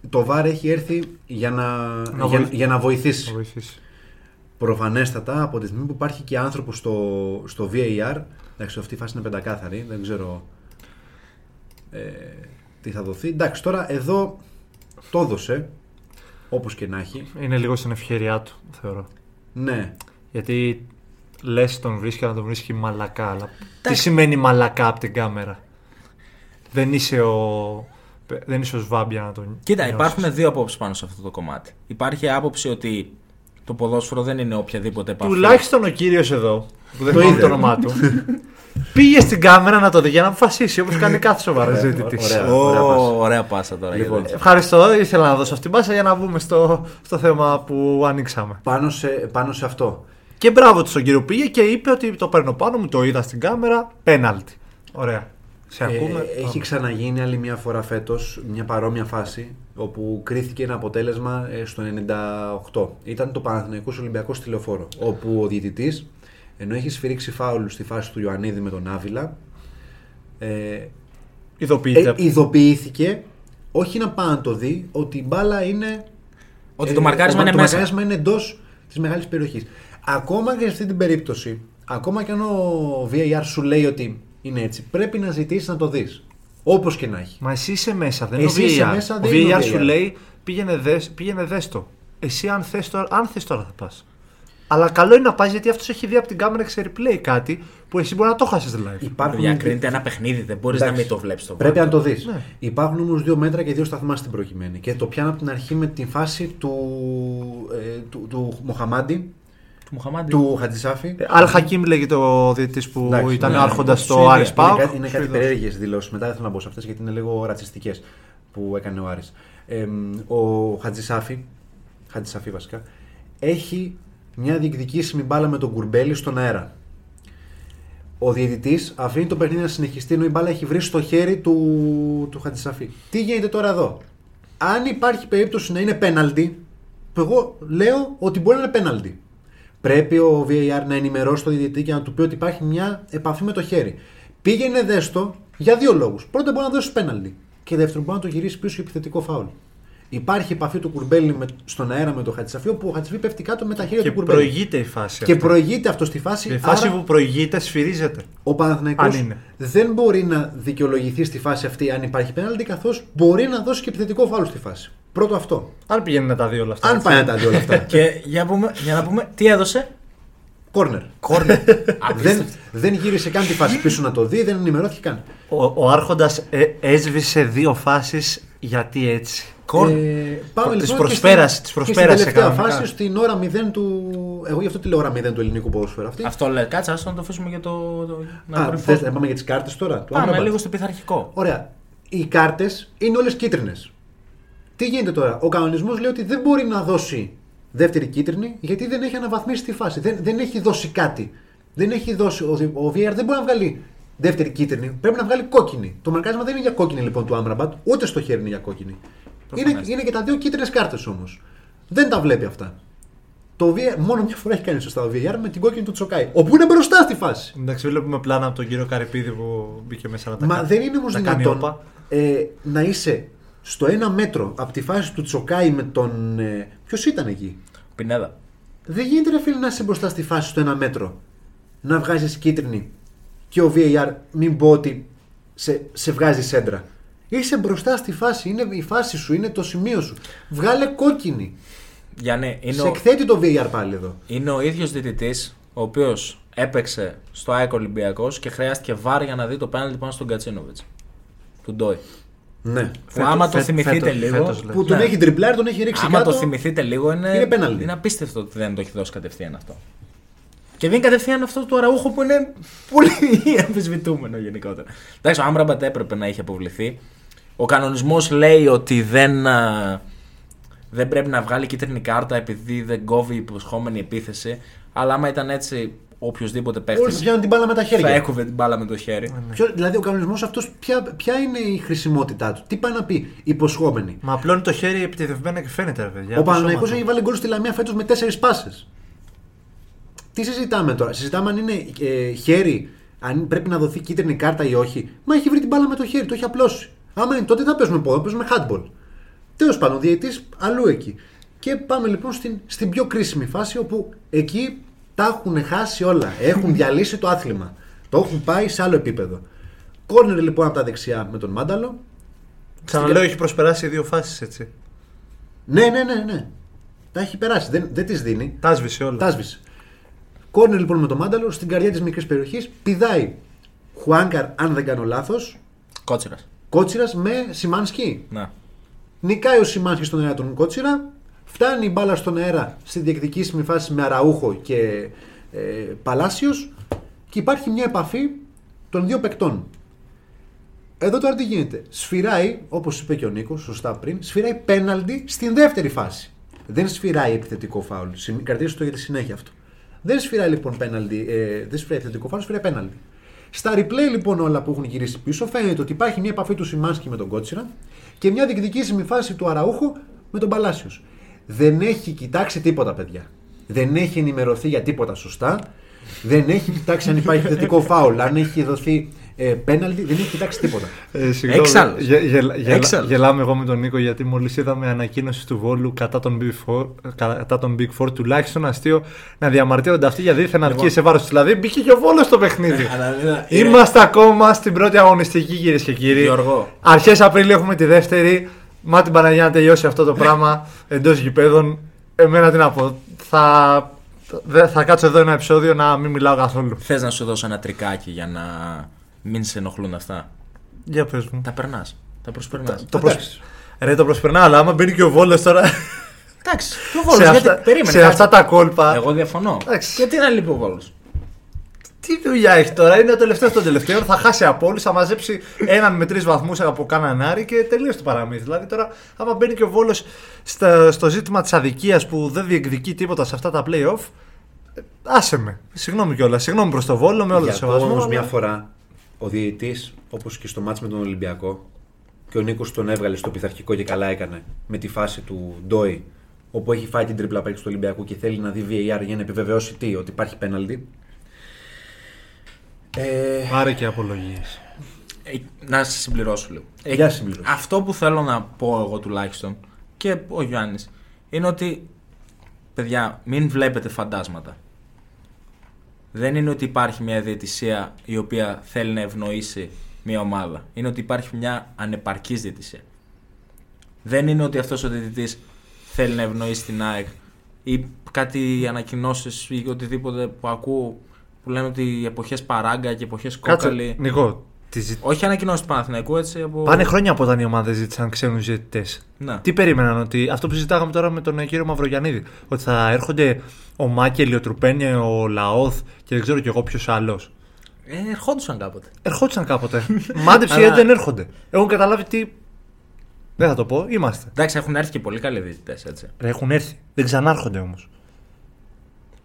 Το VAR έχει έρθει για να, Να για, βοηθ- για να βοηθήσει. Θα βοηθήσει. Προφανέστατα από τη στιγμή που υπάρχει και άνθρωπος στο, στο VAR. Εντάξει, αυτή η φάση είναι πεντακάθαρη. Δεν ξέρω ε, τι θα δοθεί. Εντάξει, τώρα εδώ το έδωσε. Όπως και να έχει. Είναι λίγο στην ευκαιρία του, θεωρώ. Ναι. Γιατί λες τον βρίσκει να τον βρίσκει μαλακά. Αλλά τι Εντάξει. σημαίνει μαλακά από την κάμερα; Δεν είσαι ο. Δεν είσαι ο Σβάμπια να τον. Κοίτα, νιώσεις. υπάρχουν δύο απόψεις πάνω σε αυτό το κομμάτι. Υπάρχει άποψη ότι το ποδόσφαιρο δεν είναι οποιαδήποτε επαφή. Τουλάχιστον ο κύριος εδώ, που δεν Το θυμάμαι είδε. το όνομά του, πήγε στην κάμερα να το δει για να αποφασίσει όπως κάνει κάθε σοβαρό ζήτητη. ωραία. Ω, Ωραία πάσα. ωραία πάσα τώρα. Λοιπόν, γιατί- Ευχαριστώ, ήθελα να δώσω αυτήν την πάσα για να βγούμε στο, στο θέμα που ανοίξαμε. Πάνω σε, πάνω σε αυτό. Και μπράβο του στον κύριο που πήγε και είπε ότι το παίρνω πάνω μου, το είδα στην κάμερα, πέναλτι. Ωραία. Σε ακούμε. Ε, έχει πάμε. ξαναγίνει άλλη μια φορά φέτος μια παρόμοια φάση όπου κρίθηκε ένα αποτέλεσμα ε, στο 98. Ήταν το Παναθηναϊκός Ολυμπιακός τηλεφόρο. Όπου ο διαιτητής, ενώ έχει σφυρίξει φάουλ στη φάση του Ιωαννίδη με τον Άβυλα, ε, Ειδοποιείται. ε, ειδοποιήθηκε όχι να πάει να το δει ότι η μπάλα είναι. Ότι το μαρκάρισμα το είναι μέσα. μαρκάρισμα είναι εντός της μεγάλης περιοχής. Ακόμα και σε αυτή την περίπτωση, ακόμα και αν ο VAR σου λέει ότι είναι έτσι, πρέπει να ζητήσεις να το δεις. Όπως και να έχει. Μα εσύ είσαι μέσα, δεν Εσύ είναι ο είσαι VAR. μέσα, ο δεν είναι ο VAR σου VAR. λέει πήγαινε δες, πήγαινε δες το. Εσύ αν θες τώρα, αν θες τώρα θα πας. Αλλά καλό είναι να πας γιατί αυτός έχει δει από την κάμερα σε replay κάτι που εσύ μπορεί να το χάσεις live. Υπάρχουν Διακρίνεται ένα παιχνίδι, δεν μπορείς να Εντάξει. μην το βλέπεις το Πρέπει να το δεις. Ναι. Υπάρχουν όμως δύο μέτρα και δύο σταθμά στην προκειμένη. Και το πιάνω από την αρχή με την φάση του, ε, του, του Μοχαμάντη, Του Μουχαμάντη. του Χατζησάφη. Αλ Χακίμ λέγεται ο διαιτητής που Εντάξει, ήταν ναι, άρχοντας ναι, στο Σουηδία. Άρης Είναι, Πάοκ. κάτι, είναι κάτι Σουηδός. περίεργες δηλώσεις. Μετά δεν θέλω να μπω σε αυτές γιατί είναι λίγο ρατσιστικές που έκανε ο Άρης. Ε, ο Χατζησάφη, Χατζησάφη βασικά, έχει μια διεκδικήσιμη μπάλα με τον Κουρμπέλη στον αέρα. ο διαιτητής αφήνει το παιχνίδι να συνεχιστεί ενώ η μπάλα έχει βρει στο χέρι του, του Χατζησαφή. Τι γίνεται τώρα εδώ; Αν υπάρχει περίπτωση να είναι πέναλτι, που εγώ λέω ότι μπορεί να είναι πέναλτι. Πρέπει ο VAR να ενημερώσει τον διαιτητή και να του πει ότι υπάρχει μια επαφή με το χέρι. Πήγαινε δέστο για δύο λόγους. Πρώτον, μπορεί να δώσει πέναλτι. Και δεύτερον, μπορεί να το γυρίσει πίσω για επιθετικό φάουλ. Υπάρχει επαφή του Κουρμπέλη με, στον αέρα με το Χατζησαφή, όπου ο Χατζησαφή πέφτει κάτω με τα χέρια Και του Κουρμπέλη. προηγείται η φάση. Και αυτή. προηγείται αυτό στη φάση. Η φάση άρα που προηγείται σφυρίζεται. ο Παναθηναϊκός Αν είναι. δεν μπορεί να δικαιολογηθεί στη φάση αυτή αν υπάρχει πέναλτι, καθώς μπορεί να δώσει και επιθετικό φάουλ στη φάση. Πρώτο αυτό. Αν πηγαίνουν τα δύο όλα αυτά. Αν έτσι. πάει να τα δει όλα αυτά. Και για, πούμε, για να πούμε, τι έδωσε; Κόρνερ. Κόρνερ. δεν, δεν γύρισε καν τη φάση πίσω να το δει, δεν ενημερώθηκε καν. Ο, ο Άρχοντας έσβησε δύο φάσεις γιατί έτσι. Ε, πάμε Της λοιπόν προσπέρασε- και της στην, προσπέρασε και στην τελευταία κανονικά. φάση, στην ώρα 0 του. Εγώ γι' αυτό τη λέω ώρα 0 του ελληνικού ποδοσφαίρου αυτή. Αυτό λέει. Κάτσε, άστο να το αφήσουμε για το. το να Α, κορυφώσουμε. θες να πάμε για τις κάρτες τώρα; Του Πάμε Άμραμπατ. λίγο στο πειθαρχικό. Ωραία. Οι κάρτες είναι όλες κίτρινες. Τι γίνεται τώρα; Ο κανονισμός λέει ότι δεν μπορεί να δώσει δεύτερη κίτρινη γιατί δεν έχει αναβαθμίσει τη φάση. Δεν, δεν έχει δώσει κάτι. Δεν έχει δώσει. Ο, ο VR δεν μπορεί να βγάλει δεύτερη κίτρινη. Πρέπει να βγάλει κόκκινη. Το μαρκάρισμα δεν είναι για κόκκινη λοιπόν του Άμραμπατ, ούτε στο χέρι είναι για κόκκινη. Είναι, Προφανές. είναι και τα δύο κίτρινες κάρτες όμως. Δεν τα βλέπει αυτά. Το VR, μόνο μια φορά έχει κάνει σωστά ο VR με την κόκκινη του Τσοκάη. Όπου είναι μπροστά στη φάση. Εντάξει, βλέπουμε πλάνα από τον κύριο Καρυπίδη που μπήκε μέσα να τα Μα κάνει. δεν είναι όμως να κάνει δυνατόν όπα. ε, να είσαι στο ένα μέτρο από τη φάση του Τσοκάη με τον. Ε, Ποιος ήταν εκεί; Πινέδα. Δεν γίνεται ρε φίλε να είσαι μπροστά στη φάση στο ένα μέτρο. Να βγάζεις κίτρινη και ο VAR μην πω ότι σε, σε βγάζει σέντρα. Είσαι μπροστά στη φάση, είναι η φάση σου, είναι το σημείο σου. Βγάλε κόκκινη. Γιάννη, είναι, Σε ο, εκθέτει το VAR πάλι εδώ. είναι ο ίδιος διαιτητής ο οποίος έπαιξε στο ΑΕΚ Ολυμπιακός και χρειάστηκε βάρ για να δει το πέναλτι πάνω στον Κατσίνοβιτς. Του Ντόι. Ναι. Που άμα το φέτος- θυμηθείτε φέτος- λίγο. φέτος, λες. Που τον Ναι. έχει τριπλάρει, τον έχει ρίξει Άμα κάτω. το θυμηθείτε λίγο, είναι, είναι πέναλτι. είναι απίστευτο ότι δεν το έχει δώσει κατευθείαν αυτό. Και δεν είναι κατευθείαν αυτό του Αραούχο που είναι πολύ αμφισβητούμενο γενικότερα. Εντάξει, ο Άμραμπατ έπρεπε να είχε αποβληθεί. Ο κανονισμός λέει ότι δεν, α, δεν πρέπει να βγάλει κίτρινη κάρτα επειδή δεν κόβει η υποσχόμενη επίθεση. Αλλά άμα ήταν έτσι, οποιοδήποτε Όλοι θα παίχτης πιάνουν την μπάλα με τα χέρια. θα έκοβε την μπάλα με το χέρι. Ποιο, δηλαδή ο κανονισμός αυτός, ποια, ποια είναι η χρησιμότητά του, τι πάει να πει, υποσχόμενη. Μα απλώνει το χέρι επιτεδευμένα και φαίνεται, ρε παιδιά. Ο το Παναναϊκός σώμα του. έχει βάλει γκολ στη Λαμία φέτος με τέσσερις πάσες. Τι συζητάμε τώρα, συζητάμε αν είναι ε, χέρι, αν πρέπει να δοθεί κίτρινη κάρτα ή όχι; Μα έχει βρει την μπάλα με το χέρι, το έχει απλώσει. Άμα είναι τότε θα παίζουμε πόδο, παίζουμε handball. Τέλος πάντων, ο διαιτητής αλλού εκεί. Και πάμε λοιπόν στην, στην πιο κρίσιμη φάση όπου εκεί τα έχουν χάσει όλα. Έχουν διαλύσει το άθλημα. Το έχουν πάει σε άλλο επίπεδο. Κόρνερ λοιπόν από τα δεξιά με τον Μάνταλο. Ξαναλέω, έχει προσπεράσει δύο φάσεις έτσι. Ναι, ναι, ναι, ναι. Τα έχει περάσει. Δεν, δεν τις δίνει. Τα σβήσε όλα. Τα σβήσε. Κόρνερ λοιπόν με τον Μάνταλο στην καρδιά της μικρής περιοχής. Πηδάει Χουάνκαρ, αν δεν κάνω λάθος. Κότσιρας. Κότσιρας με Σιμάνσκι. Να. Νικάει ο Σιμάνσκι στον αέρα τον Κότσιρα. Φτάνει η μπάλα στον αέρα στη διεκδικήσιμη φάση με Αραούχο και ε, Παλάσιος. Και υπάρχει μια επαφή των δύο παικτών. Εδώ τώρα τι γίνεται. Σφυράει, όπως είπε και ο Νίκος, σωστά πριν, σφυράει πέναλτι στην δεύτερη φάση. Δεν σφυράει επιθετικό φάουλ. Συμ- Κρατήστε το για τη συνέχεια αυτό. Δεν σφυράει λοιπόν πέναλτι, ε, δεν σφυράει επιθετικό φάουλ, σφυράει πέναλτι. Στα replay λοιπόν όλα που έχουν γυρίσει πίσω φαίνεται ότι υπάρχει μια επαφή του Σιμάνσκι με τον Κότσιρα και μια διεκδικήσιμη φάση του Αραούχο με τον Παλάσιος. Δεν έχει κοιτάξει τίποτα, παιδιά. Δεν έχει ενημερωθεί για τίποτα σωστά. Δεν έχει κοιτάξει αν υπάρχει θετικό φάουλ, αν έχει δοθεί ε, πέναλτι. Δεν έχει κοιτάξει τίποτα. Ε, συγγνώμη, Έξαλλος. γε- γελα- γελα- Έξαλλος. γελάμε εγώ με τον Νίκο γιατί μόλις είδαμε ανακοίνωση του Βόλου κατά τον, Big Four, κατά τον Big Four τουλάχιστον αστείο να διαμαρτύρονται αυτοί γιατί ήθελαν να βγει σε βάρος τους. Δηλαδή μπήκε και ο Βόλος στο παιχνίδι. Είμαστε ακόμα στην πρώτη αγωνιστική κυρίες και κύριοι. Γιώργο. Αρχές Απρίλη έχουμε τη δεύτερη. Μα την Παναγία να τελειώσει αυτό το πράγμα εντός γηπέδων. Εμένα τι να πω. Θα, δε- θα κάτσω εδώ ένα επεισόδιο να μην μιλάω καθόλου. Θες να σου δώσω ένα τρικάκι για να μην σε ενοχλούν αυτά; Για πες μου. Τα περνάς. Τα προσπερνάς. Το προσ... Ρε το προσπερνά, αλλά άμα μπαίνει και ο Βόλος τώρα Εντάξει. Και ο σε, Βόλος, γιατί αυτά, περίμενε. σε κάτσε. αυτά τα κόλπα. Εγώ διαφωνώ. Εντάξει. Γιατί να λείπει ο Βόλος; Τι δουλειά έχει τώρα, είναι ο τελευταίο των τελευταίων. Θα χάσει από όλους, θα μαζέψει έναν με τρεις βαθμούς από κάναν Άρη και τελείωσε το παραμύθι. Δηλαδή τώρα, άμα μπαίνει και ο Βόλος στο ζήτημα της αδικίας που δεν διεκδικεί τίποτα σε αυτά τα playoff, Άσε με. Συγγνώμη κιόλας. Συγγνώμη προς το βόλο με όλο το Για σεβασμό. όμω αλλά- μια φορά ο διαιτητής, όπως και στο μάτς με τον Ολυμπιακό, και ο Νίκος τον έβγαλε στο πειθαρχικό και καλά έκανε με τη φάση του Ντόι, όπου έχει φάει την τρίπλα παίκτης του Ολυμπιακού και θέλει να δει VAR για να επιβεβαιώσει τι, ότι υπάρχει πέναλτι. Ε, Πάρε και απολογίες. Ε, να σα συμπληρώσω λίγο. Ε, Για συμπλήρωση. Αυτό που θέλω να πω εγώ τουλάχιστον και ο Γιάννης είναι ότι παιδιά, μην βλέπετε φαντάσματα. Δεν είναι ότι υπάρχει μια διαιτησία η οποία θέλει να ευνοήσει μια ομάδα. Είναι ότι υπάρχει μια ανεπαρκής διαιτησία. Δεν είναι ότι αυτός ο διαιτητής θέλει να ευνοήσει την ΑΕΚ ή κάτι ανακοινώσεις ή οτιδήποτε που ακούω που λένε ότι οι εποχές παράγκα και εποχές Κάτσε. κόκαλη. Νικό. τη ζη- Όχι ανακοινώσεις του Παναθηναϊκού, έτσι από. Πάνε χρόνια από όταν οι ομάδες ζήτησαν ξένους διαιτητέ. Να. Τι περίμεναν, ότι αυτό που συζητάγαμε τώρα με τον ε, κύριο Μαυρογιαννίδη, ότι θα έρχονται ο Μάκελ, ο Τρουπένια, ο Λαόθ και δεν ξέρω κι εγώ ποιος άλλος. Ε, ερχόντουσαν κάποτε. Ερχόντουσαν κάποτε. Μάντεψε Αλλά- γιατί δεν έρχονται. Έχουν καταλάβει τι. Δεν θα το πω, είμαστε. Εντάξει, έχουν έρθει και πολύ καλοί διαιτητές, έτσι. Ρε, έχουν έρθει. Δεν ξανάρχονται όμως.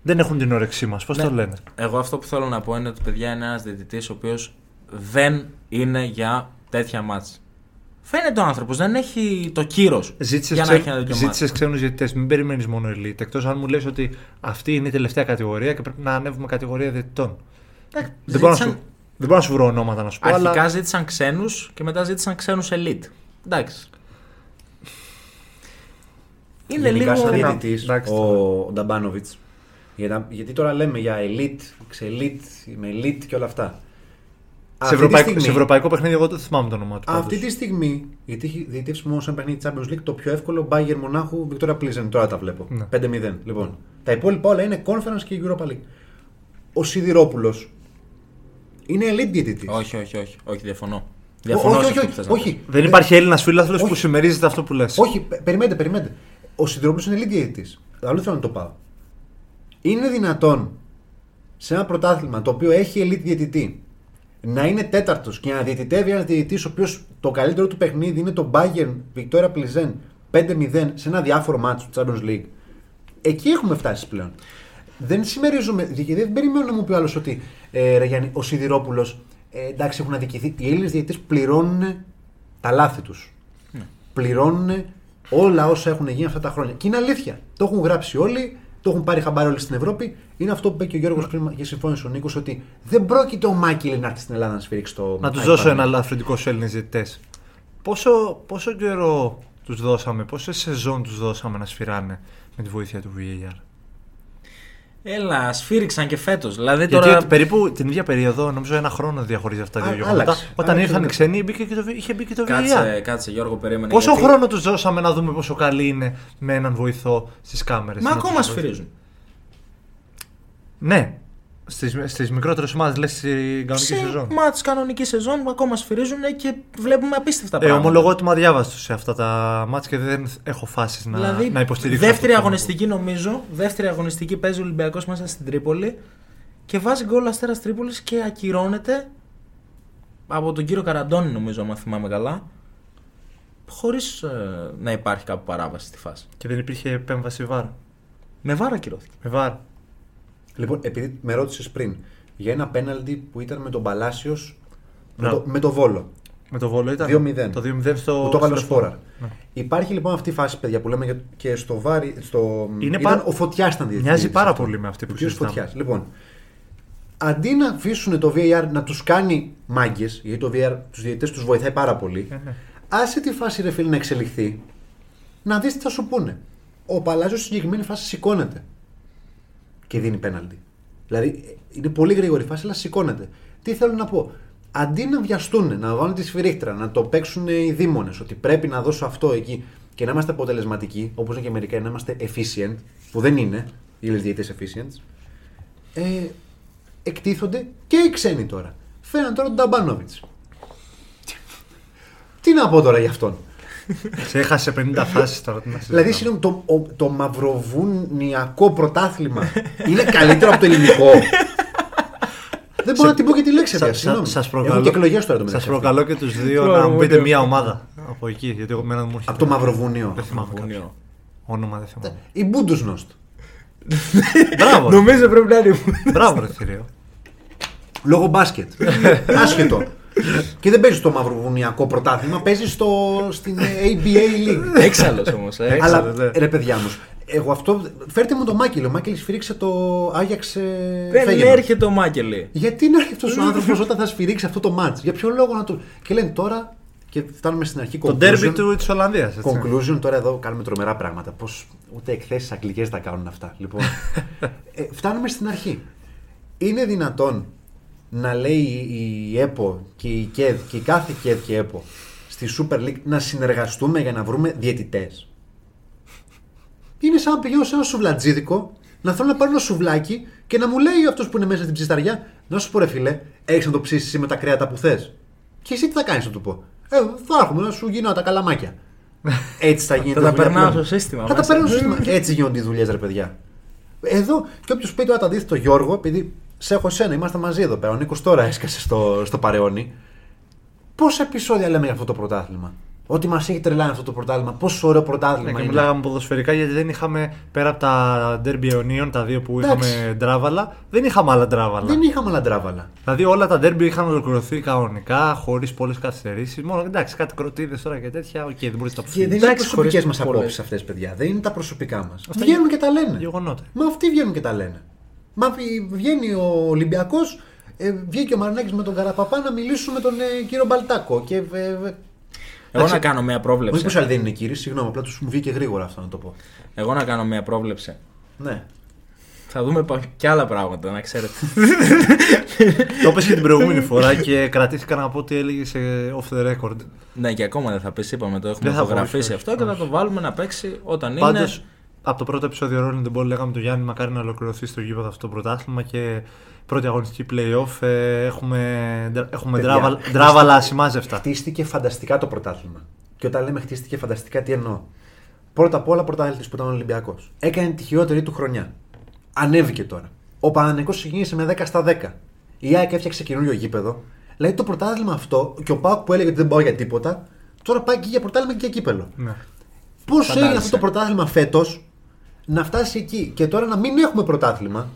Δεν έχουν την όρεξή μας. Πώς Ναι. το λένε; Εγώ αυτό που θέλω να πω είναι ότι παιδιά είναι ένας διαιτητής ο οποίος δεν είναι για τέτοια μάτς. Φαίνεται ο άνθρωπος, δεν έχει το κύρος Ζήτησες για να έχει ένα τέτοιο μάτς. ζήτησες ξένους διαιτητές. Μην περιμένεις μόνο elite. Εκτός αν μου λες ότι αυτή είναι η τελευταία κατηγορία και πρέπει να ανέβουμε κατηγορία διαιτητών. Εντάξει, Δεν μπορώ, να ζήτησαν- σου, δεν μπορώ να σου βρω ονόματα να σου πω. Αρχικά Αλλά... ζήτησαν ξένους και μετά ζήτησαν ξένους elite. Εντάξει. Είναι Γενικά λίγο. σαν Είναι- διαιτητής, εντάξει, ο, ο Νταμπάνοβιτς, για να- γιατί τώρα λέμε για elite, ξελίτ, με elite και όλα αυτά. Σε, Αυτή τη ευρωπαϊκό, στιγμή- σε ευρωπαϊκό παιχνίδι, εγώ δεν θυμάμαι το όνομά του. Αυτή πάντως. τη στιγμή, γιατί έχει διαιτητεύσει μόνο σε ένα παιχνίδι Champions League, το πιο εύκολο Bayern Μονάχου, Βικτόρια Πλίζεν, τώρα τα βλέπω. Ναι. 5-0. Λοιπόν, τα υπόλοιπα όλα είναι Conference και Europa League. Ο Σιδηρόπουλος είναι elite διαιτητής. Όχι, όχι, όχι, όχι, διαφωνώ. Διαφωνώ όχι, σε όχι, αυτό που όχι, θες να πεις. όχι. Δεν υπάρχει Έλληνας φίλαθλος Όχι. που συμμερίζεται αυτό που λες. Όχι, πε- περιμένετε, περιμένετε. Ο Σιδηρόπουλος είναι elite διαιτητής. Αλλού θέλω να το πάω. Είναι δυνατόν σε ένα πρωτάθλημα το οποίο έχει elite διαιτητή να είναι τέταρτος και να διαιτητεύει ένας διαιτητής ο οποίος το καλύτερο του παιχνίδι είναι το Bayern Victoria Plizen 5-0 σε ένα διάφορο μάτσο του Champions League. Εκεί έχουμε φτάσει πλέον. Δεν συμμερίζομαι, και δεν περιμένω να μου πει ο άλλος ότι ε, ρε Γιάννη, ο Σιδηρόπουλος ε, εντάξει έχουν αδικηθεί. Οι Έλληνες διαιτητές πληρώνουν τα λάθη τους. Πληρώνουν όλα όσα έχουν γίνει αυτά τα χρόνια. Και είναι αλήθεια. Το έχουν γράψει όλοι, το έχουν πάρει χαμπάρι όλοι στην Ευρώπη. Είναι αυτό που είπε και ο Γιώργος πριν και συμφώνησε ο Νίκος ότι δεν πρόκειται ο Μάκη να έρθει στην Ελλάδα να σφυρίξει το. Να τους iPad. δώσω ένα ελαφρυντικό στου Έλληνες διαιτητές. Πόσο, πόσο καιρό τους δώσαμε, πόσε σεζόν τους δώσαμε να σφυράνε με τη βοήθεια του VAR. Έλα, σφύριξαν και φέτος. Δηλαδή Γιατί τώρα. ότι περίπου την ίδια περίοδο, νομίζω ένα χρόνο διαχωρίζει αυτά τα Α, δύο γεγονότα. άλλαξε. Όταν Άλλαξε ήρθαν οι μετά. ξένοι, μπήκε και το, είχε μπει και το VAR. Κάτσε, κάτσε, Γιώργο, περίμενε. Πόσο γιατί- χρόνο τους δώσαμε να δούμε πόσο καλή είναι με έναν βοηθό στις κάμερες. Μα ακόμα σφυρίζουν. Ναι. Στις στις μικρότερες ομάδες, λες στην κανονική Σε σεζόν. μάτς κανονικής σεζόν που ακόμα σφυρίζουν και βλέπουμε απίστευτα Ε, πράγματα. ομολογώ ότι είμαι αδιάβαστο σε αυτά τα μάτια και δεν έχω φάσει να, δηλαδή, να υποστηρίξω. δεύτερη αυτό το αγωνιστική νομίζω, δεύτερη αγωνιστική παίζει ο Ολυμπιακός μέσα στην Τρίπολη και βάζει γκολ Αστέρας Τρίπολης και ακυρώνεται από τον κύριο Καραντώνη νομίζω, αν θυμάμαι καλά, χωρίς να υπάρχει κάπου παράβαση στη φάση. Και δεν υπήρχε επέμβαση βάρ. Με βάρα ακυρώθηκε. Με βάρ. Λοιπόν, επειδή με ρώτησες πριν για ένα πέναλτι που ήταν με τον Παλάσιος με, Μπράβο. το, με το Βόλο. Με το βόλο ήταν. 2-0. Το 2-0 στο. Που το έβαλε ο στο Σπόρα. Ναι. Υπάρχει λοιπόν αυτή η φάση, παιδιά, που λέμε για- και στο Βάρη. Στο... Είναι ήταν πάρα- Ο Φωτιάς ήταν διαιτητής Μοιάζει πάρα αυτό. πολύ με αυτή που Ο κύριος συζητάμε. Φωτιάς. Λοιπόν, αντί να αφήσουν το VAR να τους κάνει μάγκες, γιατί το VAR τους διαιτητές τους βοηθάει πάρα πολύ, Ε, ναι. άσε τη φάση ρε φίλε να εξελιχθεί, να δεις τι θα σου πούνε. Ο Παλάζιο στη συγκεκριμένη φάση σηκώνεται και δίνει πέναλτι. Δηλαδή είναι πολύ γρήγορη η φάση, αλλά σηκώνεται. Τι θέλω να πω; Αντί να βιαστούν, να βάλουν τη σφυρίχτρα, να το παίξουν οι δήμονες, ότι πρέπει να δώσω αυτό εκεί και να είμαστε αποτελεσματικοί, όπως είναι και μερικά, να είμαστε efficient, που δεν είναι οι Έλληνες διαιτητές efficient, ε, εκτίθονται και οι ξένοι τώρα. Φέραν τώρα τον Νταμπάνοβιτς. Τι να πω τώρα για αυτόν; Σε έχασε 50 φάσεις τώρα. τι να συζητάμε. Δηλαδή, συγγνώμη, το, ο- το μαυροβουνιακό πρωτάθλημα είναι καλύτερο από το ελληνικό. Δεν μπορώ να την πω και τη λέξη Σα- αυτή. σα- συγγνώμη. σας Έχουν προκαλώ- και εκλογές τώρα το Σας μεταξύ. προκαλώ και τους δύο Το να μου πείτε Μαυροβούνιο. μία ομάδα από εκεί. Γιατί εγώ μένα μου έρχεται. Από το Μαυροβουνίο. Δεν θυμάμαι κάποιο. Μαυροβουνίο. Όνομα δεν θυμάμαι. Η Μπούντουσνοστ. Μπράβο. Νομίζω πρέπει να είναι. Μπράβο, ρε θηρίο. Λόγω μπάσκετ. Άσχετο. Και δεν παίζει στο μαυροβουνιακό πρωτάθλημα, παίζει στο, στην ABA League. Έξαλλος όμως. Ε. Αλλά ναι. ρε παιδιά μου, εγώ αυτό. Φέρτε μου το Μάκελ. Ο Μάκελ σφυρίξε το Άγιαξ. ε, Δεν Φέγενορντ. έρχεται ο Μάκελη. Γιατί να έρθει αυτός ο άνθρωπος όταν θα σφυρίξει αυτό το match, Για ποιο λόγο να το. Και λένε τώρα. Και φτάνουμε στην αρχή Το conclusion. ντέρμπι του της Ολλανδίας. Conclusion, τώρα εδώ κάνουμε τρομερά πράγματα. Πώς ούτε εκθέσεις αγγλικές τα κάνουν αυτά. Λοιπόν, ε, φτάνουμε στην αρχή. Είναι δυνατόν να λέει η, η ΕΠΟ και η ΚΕΔ και η κάθε ΚΕΔ και ΕΠΟ στη Super League να συνεργαστούμε για να βρούμε διαιτητές. Είναι σαν να πηγαίνω σε ένα σουβλατζίδικο να θέλω να πάρω ένα σουβλάκι και να μου λέει αυτός που είναι μέσα στην ψισταριά, να σου πω ρε φιλέ, έχεις να το ψήσεις εσύ με τα κρέατα που θες. Και εσύ τι θα κάνεις, να του πω. Ε, θα έρχομαι να σου γίνω τα καλαμάκια. Έτσι θα γίνεται. Θα τα δουλειά περνάω πλέον. στο σύστημα Θα τα μέσα. περνάω στο σύστημα. Έτσι γίνονται οι δουλειές, ρε παιδιά. Εδώ, και όποιος πει τώρα το αντίθετο Γιώργο, επειδή σε έχω εσένα, είμαστε μαζί εδώ πέρα. Ο Νίκος τώρα έσκασε στο, στο παρεώνι. Πόσα επεισόδια λέμε για αυτό το πρωτάθλημα; Ότι μας έχει τρελάνει αυτό το πρωτάθλημα. Πόσο ωραίο πρωτάθλημα Ναι, και είναι. μιλάγαμε ποδοσφαιρικά γιατί δεν είχαμε πέρα από τα derby αιωνίων, τα δύο που Εντάξει. είχαμε ντράβαλα, δεν είχαμε άλλα ντράβαλα. Δεν είχαμε άλλα ντράβαλα. Δηλαδή όλα τα derby είχαν ολοκληρωθεί κανονικά, χωρίς πολλές καθυστερήσεις. Μόνο εντάξει, κάτι κροτίδες τώρα και τέτοια, οκ, δεν μπορείς να τα Και δεν είναι Εντάξει, προσωπικές χωρίς μας πολλές. απόψεις αυτές, παιδιά. Δεν είναι τα προσωπικά μας. Βγαίνουν και τα λένε. Γεγονότα. Μα αυτοί βγαίνουν και τα λένε. Μα βγ- βγαίνει ο Ολυμπιακός, ε, βγήκε ο Μαρνάκη με τον Καραπαπά να μιλήσουν με τον ε, κύριο Μπαλτάκο. Και, ε, ε, Εγώ Εντάξει. να κάνω μια πρόβλεψη. όχι πω άλλοι δεν είναι κύριοι, συγγνώμη, απλά τους μου βγήκε γρήγορα αυτό να το πω. Εγώ να κάνω μια πρόβλεψη. Ναι. Θα δούμε πα- και άλλα πράγματα, να ξέρετε. Το είπε και την προηγούμενη φορά και κρατήθηκα να πω ότι έλεγε σε off the record. ναι, και ακόμα δεν θα πεις, είπαμε το έχουμε Δεν θα πω, φωτογραφίσει όχι, αυτό όχι, και θα όχι. το βάλουμε να παίξει όταν Πάντως, είναι. Από το πρώτο επεισόδιο Rolling the Ball λέγαμε το Γιάννη μακάρι να ολοκληρωθεί στο γήπεδο αυτό το πρωτάθλημα και πρώτη αγωνιστική playoff ε, έχουμε, έχουμε Παιδιά, ντράβαλα- ντράβαλα ασημάζευτα. Χτίστηκε φανταστικά το πρωτάθλημα. Και όταν λέμε χτίστηκε φανταστικά, τι εννοώ; Πρώτα απ' όλα πρωτάθλητης που ήταν ο Ολυμπιακός. Έκανε τη χειρότερη του χρονιά. Ανέβηκε τώρα. Ο Παναναναϊκός ξεκίνησε με 10 στα 10. Η ΑΕΚ έφτιαξε καινούριο γήπεδο. Δηλαδή το πρωτάθλημα αυτό και ο Πάουκ που έλεγε ότι δεν πάω για τίποτα, τώρα πάει και για πρωτάθλημα και για κύπελο. Ναι. Πώς Φαντάζεσαι. έγινε αυτό το πρωτάθλημα φέτος; Να φτάσει εκεί και τώρα να μην έχουμε πρωτάθλημα.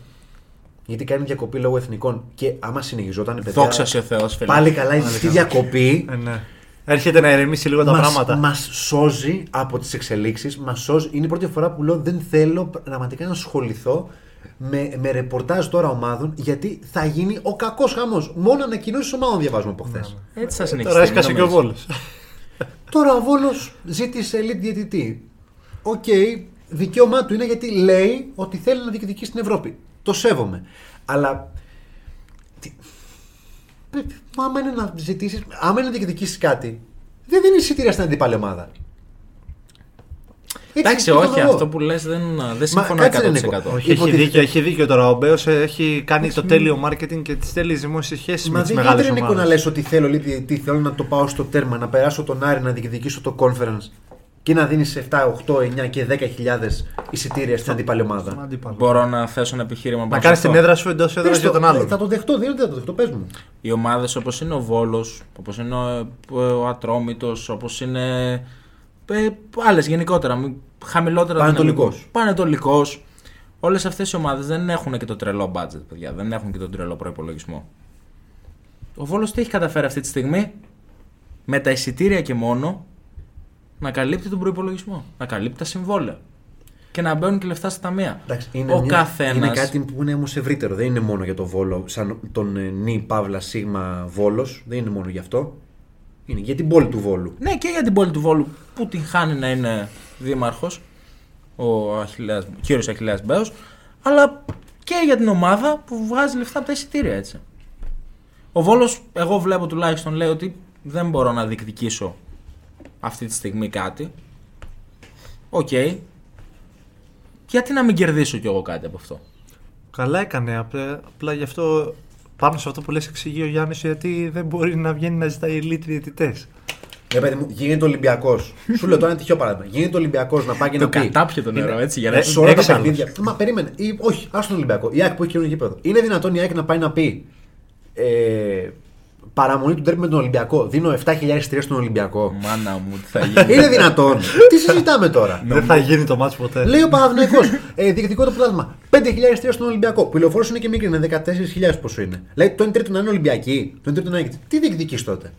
Γιατί κάνει διακοπή λόγω εθνικών και άμα συνεχιζόταν. παιδιά, Δόξα σε ο Θεός, φίλε. Πάλι καλά, η διακοπή Ε, ναι. Έρχεται να ηρεμήσει λίγο τα μας, πράγματα. μας σώζει από τις εξελίξεις, μας σώζει. Είναι η πρώτη φορά που λέω δεν θέλω πραγματικά να ασχοληθώ με, με ρεπορτάζ τώρα ομάδων γιατί θα γίνει ο κακός χαμός. Μόνο ανακοινώσεις ομάδων διαβάζουμε από χθες. Έτσι θα συνεχίσει. Τώρα έσκασε και ο Βόλος. Τώρα ο Βόλος ζήτησε elite διαιτητή. Οκ, δικαίωμά του είναι γιατί λέει ότι θέλει να διεκδικήσει στην Ευρώπη. Το σέβομαι. Αλλά. τι- Πρέπει- Μα άμα είναι να ζητήσεις, άμα είναι να διεκδικήσεις κάτι, δεν δίνει εισιτήρια στην αντίπαλη ομάδα. Έτσι, Εντάξει, το όχι, κατανοώ. αυτό που λες δεν, δεν συμφωνώ κάτσε, ρε, 100%. Νίκο. Όχι, έχει Υποτίθεται- δίκιο, έχει δίκιο τώρα. Ο Μπέος έχει κάνει το τέλειο marketing και τις τέλειες δημόσιες σχέσεις Μα με τις δεν μεγάλες γίνεται Νίκο, να ομάδες. λες ότι θέλω elite διαιτητή, θέλω να το πάω στο τέρμα, να περάσω τον Άρη να διεκδικήσω το conference και να δίνεις 7, 8, 9 και 10 χιλιάδες εισιτήρια στην αντίπαλη ομάδα. Μπορώ να θέσω ένα επιχείρημα Να πάνω κάνεις σε την αυτό. έδρα σου εντός έδρας Πες για το, τον άλλον. Θα το δεχτώ, δεν θα το δεχτώ, πες μου. Οι ομάδες όπως είναι ο Βόλος, όπως είναι ο, ο Ατρόμητος, όπως είναι. Ε, Άλλες γενικότερα. μη- Χαμηλότερα Πανετολικός. δυναμικό. Πανετολικό. Όλες αυτές οι ομάδες δεν έχουν και το τρελό budget, παιδιά. Δεν έχουν και τον τρελό προπολογισμό. Ο Βόλος τι έχει καταφέρει αυτή τη στιγμή, με τα εισιτήρια και μόνο, να καλύπτει τον προπολογισμό. Να καλύπτει τα συμβόλαια. Και να μπαίνουν και λεφτά στα ταμεία. Εντάξει, είναι, ο μια- καθένα. είναι κάτι που είναι όμως ευρύτερο. Δεν είναι μόνο για το Βόλο, σαν τον ε, νη Παύλα Σίγμα Βόλος. Δεν είναι μόνο γι' αυτό. Είναι για την πόλη του Βόλου. Ναι, και για την πόλη του Βόλου που τυχαίνει να είναι δήμαρχος, ο Αχιλλέας, κύριος Αχιλλέας Μπέος, αλλά και για την ομάδα που βγάζει λεφτά από τα εισιτήρια έτσι. Ο Βόλος, εγώ βλέπω τουλάχιστον, λέει ότι δεν μπορώ να διεκδικήσω αυτή τη στιγμή κάτι. Οκ. Γιατί να μην κερδίσω κι εγώ κάτι από αυτό; Καλά έκανε. Απλά, απλά γι' αυτό πάνω σε αυτό που λες εξηγεί ο Γιάννης γιατί δεν μπορεί να βγαίνει να ζητάει elite διαιτητές. Ναι, παιδί μου, γίνεται Ολυμπιακός. Σου λέω τώρα ένα τυχαίο παράδειγμα. Γίνεται Ολυμπιακός να πάει και Το να πει. κατάπιε το νερό, Είναι- έτσι, για να Ε, μην σε όλα τα έξαλλος. παιχνίδια. Μα περίμενε. Ή, όχι, άστο τον Ολυμπιακό. Η ΑΕΚ που έχει καινούργιο γήπεδο. Είναι δυνατόν η ΑΕΚ να πάει να πει. Ε, παραμονή του ντέρμπι με τον Ολυμπιακό. Δίνω 7.000 εισιτήρια στον Ολυμπιακό. Μάνα μου, τι θα γίνει; Είναι δυνατόν. Τι συζητάμε τώρα; Δεν θα γίνει το μάτς ποτέ. Λέει ο Παναθυναϊκό, ε, διεκδικώ το πρωτάθλημα. 5.000 εισιτήρια στον Ολυμπιακό. Που η λεωφόρος είναι και μικρή, είναι 14.000 πόσο είναι. Λέει το 1 τρίτο να είναι Ολυμπιακή, το 1 τρίτο να είναι. Τι διεκδικείς τότε;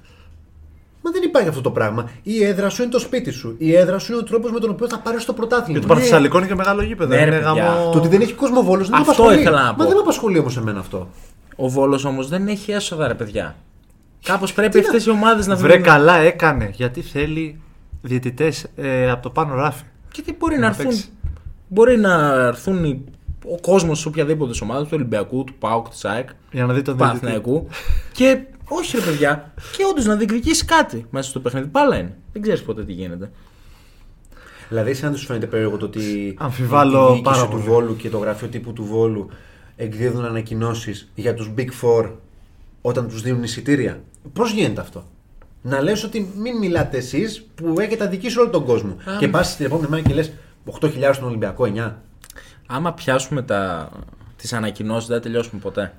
Μα δεν υπάρχει αυτό το πράγμα. Η έδρα σου είναι το σπίτι σου. Η έδρα σου είναι ο τρόπος με τον οποίο θα πάρεις το πρωτάθλημα. Και το Παρθεσσαλικό είναι και μεγάλο γήπεδο. Ναι, είναι ρε, παιδιά. γαμό- Το ότι δεν έχει κόσμο βόλο δεν με Αυτό απασχολεί. ήθελα να Μα πω. δεν με απασχολεί όμως εμένα αυτό. Ο Βόλος όμως δεν έχει έσοδα, ρε παιδιά. Κάπως πρέπει αυτές οι ομάδες να Βρε βρουν. καλά έκανε. Γιατί θέλει διαιτητές ε, από το πάνω ράφι. Και τι μπορεί να Να έρθουν. παίξει. Μπορεί να έρθουν οι- ο κόσμος σε οποιαδήποτε ομάδας, του Ολυμπιακού, του ΠΑΟΚ, της ΑΕΚ, Για να δει τον του διαιτητή. Παναθηναϊκού. και όχι, ρε παιδιά, και όντως να διεκδικήσει κάτι μέσα στο παιχνίδι. Πάλα είναι. Δεν ξέρεις ποτέ τι γίνεται. Δηλαδή, σαν να του φαίνεται περίεργο το ότι Αμφιβάλλω η διοίκηση πάρα του πολύ. Βόλου και το γραφείο τύπου του Βόλου εκδίδουν ανακοινώσεις για τους Big Four όταν τους δίνουν εισιτήρια; Πώς γίνεται αυτό; Να λες ότι μην μιλάτε εσείς που έχετε αδικήσει όλο τον κόσμο. Α, και μ. πας την επόμενη μέρα και λες 8.000 στον Ολυμπιακό, 9. Άμα πιάσουμε τα... τις ανακοινώσεις, δεν θα τελειώσουμε ποτέ.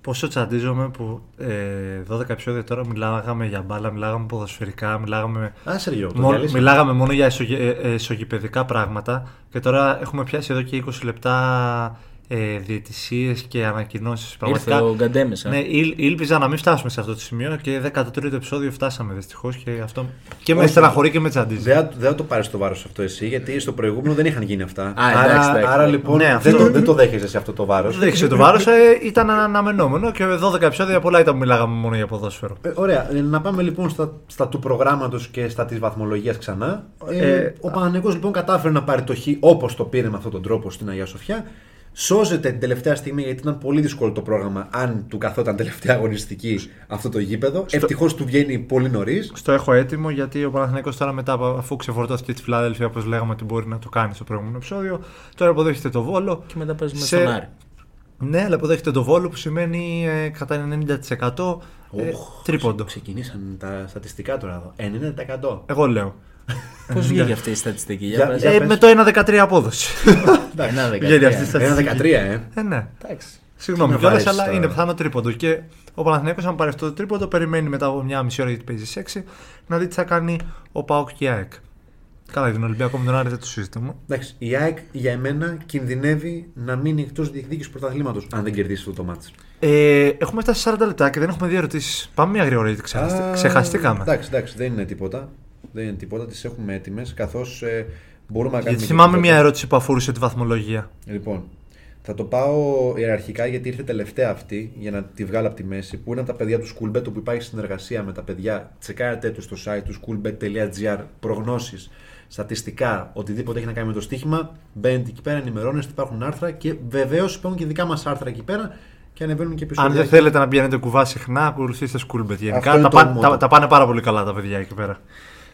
Πόσο τσαντίζομαι που ε, 12 επεισόδια τώρα μιλάγαμε για μπάλα, μιλάγαμε ποδοσφαιρικά, μιλάγαμε, Άσε ρε Γιώργο, το μόνο, διαλύσαμε. μιλάγαμε μόνο για εσωγε, ε, εσωγηπαιδικά πράγματα και τώρα έχουμε πιάσει εδώ και 20 λεπτά ε, διαιτησίες και ανακοινώσεις. Ήρθε ο Γκαντέμες, ε. Ναι, ήλ, ήλπιζα να μην φτάσουμε σε αυτό το σημείο και 13ο επεισόδιο φτάσαμε δυστυχώς και αυτό και με Όχι. στεναχωρεί και με τσαντίζει. Δεν θα- δεν θα το πάρεις το βάρος αυτό εσύ, γιατί στο προηγούμενο δεν είχαν γίνει αυτά. εντάξει, άρα, εντάξει. άρα λοιπόν Ναι, δεν, αυτό- το, δεν το δέχεσαι σε αυτό το βάρος. Δεν έχει το βάρος, ε, ήταν αναμενόμενο και 12 επεισόδια πολλά ήταν που μιλάγαμε μόνο για ποδόσφαιρο. Ε, ωραία. Ε, Να πάμε λοιπόν στα, στα του προγράμματος και στα της βαθμολογίας ξανά. Ε, Ε, ο Παναγενικός λοιπόν κατάφερε να πάρει το χ όπως το πήρε με αυτόν τον τρόπο στην Αγία Σοφιά. Σώζεται την τελευταία στιγμή γιατί ήταν πολύ δύσκολο το πρόγραμμα αν του καθόταν τελευταία αγωνιστική αυτό το γήπεδο. Στο- Ευτυχώς του βγαίνει πολύ νωρίς. Στο έχω έτοιμο γιατί ο Παναθηναϊκός τώρα μετά από- αφού ξεφορτώθηκε τη Φιλάδελφια όπως λέγαμε ότι μπορεί να το κάνει στο προηγούμενο επεισόδιο, τώρα αποδέχεται το Βόλο. Και μετά παίζουμε Σε- στον Άρη. Ναι, αλλά αποδέχεται το Βόλο που σημαίνει ε, κατά 90% ε, Οχ, τρίποντο. Ξεκινήσαν τα στατιστικά τώρα εδώ. 90%. Εγώ λέω. Πώς βγήκε αυτή η στατιστική, Για- για πες. για- Ε, πες. με το 1-13 απόδοση. Ένα Βγαίνει αυτή η δεκαετία. Ένα στατιστική. 13, ε. Ε, ναι. Εντάξει. Συγγνώμη με κιόλας, βαρέσεις αλλά τώρα. είναι πιθανό τρίποντο. Και ο Παναθηναϊκός αν πάρει αυτό το τρίποντο, περιμένει μετά από μια μισή ώρα γιατί παίζει 6 να δει τι θα κάνει ο Πάοκ και η ΑΕΚ. Καλά, για τον Ολυμπιακό με τον Άρη δεν το συζητούμε. Εντάξει, η ΑΕΚ για εμένα κινδυνεύει να μείνει εκτός διεκδίκησης πρωταθλήματος αν δεν κερδίσει αυτό το μάτι. Ε, έχουμε φτάσει σε 40 λεπτά και δεν έχουμε δύο ερωτήσεις. Πάμε μια γρήγορα γιατί ξεχαστη- ξεχαστήκαμε. Εντάξει, εντάξει, δεν είναι τίποτα. Δεν είναι τίποτα, τις έχουμε έτοιμες καθώς ε, μπορούμε να κάνουμε. Γιατί και θυμάμαι τίποτα. μια ερώτηση που αφορούσε τη βαθμολογία. Λοιπόν, θα το πάω ιεραρχικά γιατί ήρθε τελευταία αυτή για να τη βγάλω από τη μέση. Που είναι από τα παιδιά του Schoolbet, όπου υπάρχει συνεργασία με τα παιδιά. Τσεκάρετε του στο site του schoolbet.gr προγνώσεις, στατιστικά, οτιδήποτε έχει να κάνει με το στοίχημα. Μπαίνετε εκεί πέρα, ενημερώνεστε, υπάρχουν άρθρα και βεβαίως υπάρχουν και δικά μας άρθρα εκεί πέρα και ανεβαίνουν και επεισόδια. Αν δεν θέλετε να πηγαίνετε κουβά συχνά, ακολουθήστε Schoolbet. Αυτό Γενικά είναι τα, το πάνε- μότο. τα, τα πάνε πάρα πολύ καλά τα παιδιά εκεί πέρα.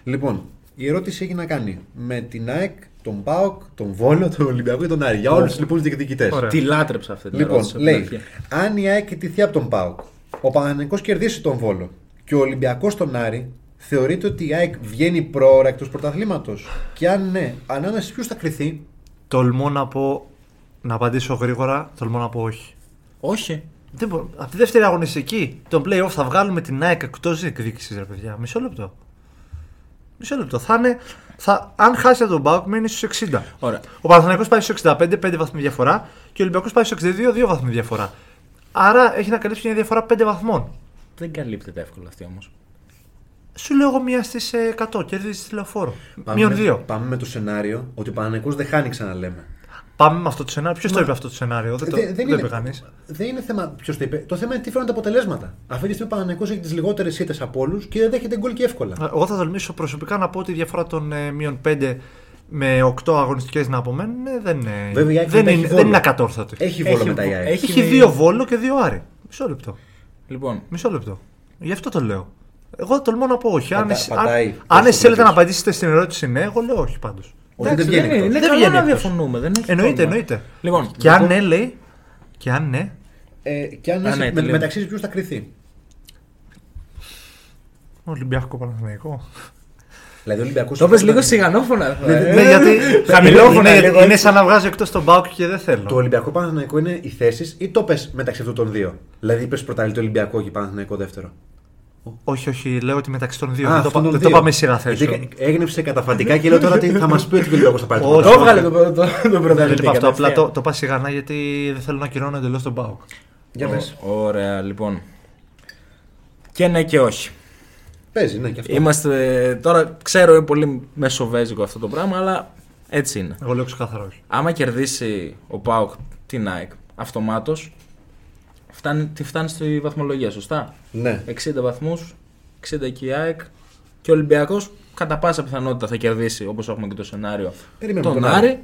Λοιπόν, η ερώτηση έχει να κάνει με την ΑΕΚ, τον ΠΑΟΚ, τον Βόλο, τον Ολυμπιακό και τον Άρη. Για όλους λοιπόν του διεκδικητές. Ωραία. Τη λάτρεψα αυτή την Λοιπόν, ερώτηση. από την λέει, αρχή. αν η ΑΕΚ κοιτηθεί από τον ΠΑΟΚ, ο Παναγενικό κερδίσει τον Βόλο και ο Ολυμπιακός τον Άρη, θεωρείτε ότι η ΑΕΚ βγαίνει πρόωρα εκτός πρωταθλήματος; Και αν ναι, ανάμεσα ποιους θα κρυθεί; Τολμώ να πω. Να απαντήσω γρήγορα, τολμώ να πω όχι. Όχι. Δεν μπορώ. Από τη δεύτερη αγωνιστική, τον playoff θα βγάλουμε την ΑΕΚ εκτός διεκδίκησης, ρε παιδιά. Μισό λεπτό. Μισό λεπτό. Θα είναι, θα, αν χάσει από τον Μπάουκ, μένει στους 60. Ωραία. Ο Παναθηναϊκός πάει στους 65, 5 βαθμοί διαφορά. Και ο Ολυμπιακός πάει στους 62, 2 βαθμοί διαφορά. Άρα έχει να καλύψει μια διαφορά 5 βαθμών. Δεν καλύπτεται εύκολα αυτή όμως. Σου λέω εγώ μία στις 100, κερδίζει τη λεωφόρο. Μείον 2. πάμε με το σενάριο ότι ο Παναγενικό δεν χάνει, ξαναλέμε. Πάμε με αυτό το σενάριο. Ποιος το Μα- είπε αυτό το σενάριο, δεν το, Δεν- δεν δεν το είναι- είπε κανείς. Δεν είναι θέμα ποιος το είπε. Το θέμα είναι τι φέρνουν τα αποτελέσματα. Αυτή τη στιγμή ο Παναγενικό έχει τις λιγότερες ήττες από όλους και δεν δέχεται γκολ και εύκολα. Εγώ θα τολμήσω προσωπικά να πω ότι η διαφορά των ε, μείον 5 με 8 αγωνιστικές να απομένουν ε, δεν, είναι- Βέβαια, η ΑΕΚ δεν, μετά είναι, έχει δεν Βόλο. είναι ακατόρθωτη. Έχει βόλο Έχει μετά η βο- ΑΕΚ. έχει- Έχει δύο βόλο και δύο άρι. Μισό λεπτό. Λοιπόν, Μισό λεπτό. Γι' αυτό το λέω. Εγώ τολμώ να πω όχι. Αν, Πατά- εσ- πατάει. αν, αν Πώς εσείς το θέλετε να βλέπεις. απαντήσετε στην ερώτηση ναι, εγώ λέω όχι πάντως. Όχι, εντάξει, δεν βγαίνει είναι, εκτός. είναι Δεν καλό βγαίνει να εκτός. διαφωνούμε. Δεν έχει Εννοείται, πρόβλημα. εννοείται. Λοιπόν, Και αν ναι, λέει. Και αν ναι. Ε, και αν Α, είσαι- ναι, με, τελείω. μεταξύ ποιου θα κρυθεί; Ολυμπιακό Παναθηναϊκό. Δηλαδή ο Ολυμπιακός. το πες λίγο σιγανόφωνα. Ναι, ε. ναι, γιατί. Χαμηλόφωνα είναι, λίγο, είναι έτσι. σαν να βγάζω εκτός τον Μπάουκ και δεν θέλω. Το Ολυμπιακό Παναθηναϊκό είναι οι θέσεις ή το πες μεταξύ αυτών των δύο; Δηλαδή είπες πρωτάλληλο το Ολυμπιακό και Παναθηναϊκό δεύτερο. Όχι, όχι, λέω ότι μεταξύ των δύο. Α, δεν το, αυτών πα- των δεν το δύο. πάμε σειρά θέσεων. Γιατί έγνευσε καταφατικά και λέω τώρα ότι θα μας πει ότι ο Ολυμπιακό θα πάρει το Όχι. πρωτάθλημα. Το έβγαλε τον το, το, Δεν πρωταθλητή. είπα αυτό, απλά κατευθείαν. το, το πάω σιγανά γιατί δεν θέλω να κυρώνω εντελώς τον Πάουκ. Για πες. Ω, Ωραία, λοιπόν. Και ναι και όχι. Παίζει, ναι, και αυτό. Είμαστε. Τώρα ξέρω είναι πολύ μεσοβέζικο αυτό το πράγμα, αλλά έτσι είναι. Εγώ λέω ξεκάθαρα όχι. Άμα κερδίσει ο Πάουκ την ΑΕΚ αυτομάτως, φτάνει, τη φτάνει στη βαθμολογία, σωστά; Ναι. 60 βαθμούς, 60 και η ΑΕΚ. Και ο Ολυμπιακός κατά πάσα πιθανότητα θα κερδίσει, όπως έχουμε και το σενάριο, Περιμένουμε τον τον Άρη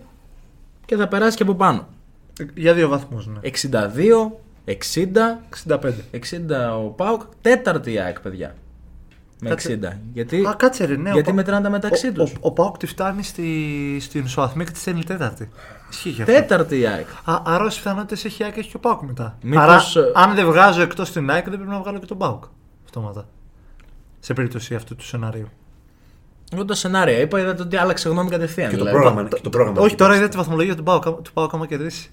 και θα περάσει και από πάνω. Για δύο βαθμούς, ναι. 62, 60, 65. 60 ο Πάουκ, τέταρτη η ΑΕΚ, παιδιά. Με 60. Κάτσε. Γιατί, Α, κάτσε ρε, ναι. γιατί ο, μετράνε τα μεταξύ ο, τους. ο, ο Πάουκ τη φτάνει στη, στην ισοαθμή και τη στέλνει τέταρτη. Ισχύει και αυτό. Τέταρτη η ΑΕΚ. Α, άρα όσε πιθανότητε έχει η ΑΕΚ έχει και ο Πάουκ μετά. Μήπως, Άρα, ε, αν δεν βγάζω εκτός την ΑΕΚ, δεν πρέπει να βγάλω και τον Πάουκ. Αυτόματα. Σε περίπτωση αυτού του σενάριου. Εγώ τα σενάρια είπα, είδατε ότι άλλαξε γνώμη κατευθείαν. Και το δηλαδή. πρόγραμμα, και το πρόγραμμα. Όχι, τώρα είδα τη βαθμολογία του Πάουκ, του Πάουκ άμα κερδίσει.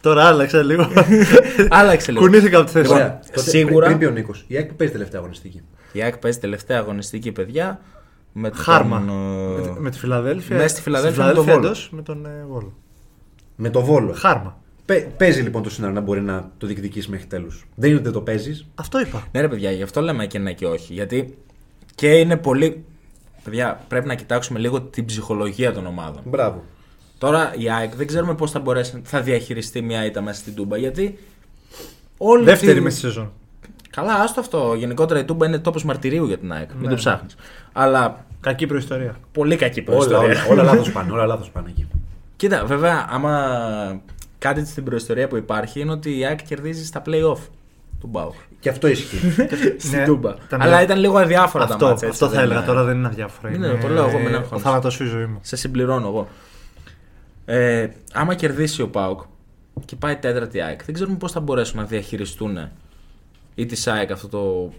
Τώρα άλλαξε λίγο. Άλλαξε λίγο. Κουνήθηκα από τη θέση. Λοιπόν, μου. Ωραία. Τότε, σίγουρα- Πριν πει ο Νίκος. Η ΑΕΚ που παίζει τελευταία αγωνιστική. Η ΑΕΚ παίζει τελευταία αγωνιστική παιδιά. Με τον, Χάρμα. ε, Με, τη- με τη Φιλαδέλφια. Μέσα στη Φιλαδέλφια με τον Βόλο. εντός, με τον ε, Βόλο. Με το βόλο. Χάρμα. Παι- Παίζει λοιπόν το σενάριο να μπορεί να το διεκδικήσει μέχρι τέλους. Δεν είναι ότι δεν το παίζεις. Αυτό είπα. Ναι, ρε παιδιά, γι' αυτό λέμε και ναι και όχι. Γιατί και είναι πολύ. Παιδιά, πρέπει να κοιτάξουμε λίγο την ψυχολογία των ομάδων. Μπράβο. Τώρα η ΑΕΚ δεν ξέρουμε πώς θα μπορέσει θα διαχειριστεί μια ήττα μέσα στην Τούμπα. Γιατί. Όλη Δεύτερη την- με στη σεζόν. Καλά, άστο αυτό. Γενικότερα η Τούμπα είναι τόπος μαρτυρίου για την ΑΕΚ. Μην το ψάχνεις. Αλλά Κακή προϊστορία. πολύ κακή Όλα, προϊστορία. όλα, όλα λάθος πάνε. Όλα λάθος πάνε εκεί. Κοίτα, βέβαια, άμα κάτι στην προϊστορία που υπάρχει είναι ότι η ΑΕΚ κερδίζει στα play-off του Μπάουκ. Και αυτό ισχύει. Στην Ναι, Τούμπα. ήταν Αλλά μια- ήταν λίγο αδιάφορα Αυτό, τα μάτσα. έτσι, αυτό θα δεν έλεγα είναι- τώρα δεν είναι αδιάφορα. Ναι, είναι το λέω εγώ, μην Ο αγχώνεσαι. θάνατος η ζωή μου. Σε συμπληρώνω εγώ. Ε, άμα κερδίσει ο Πάουκ και πάει τέταρτη η ΑΕΚ, δεν ξέρουμε πώς θα μπορέσουν να διαχειριστούν ή τη ΑΕΚ αυτό το,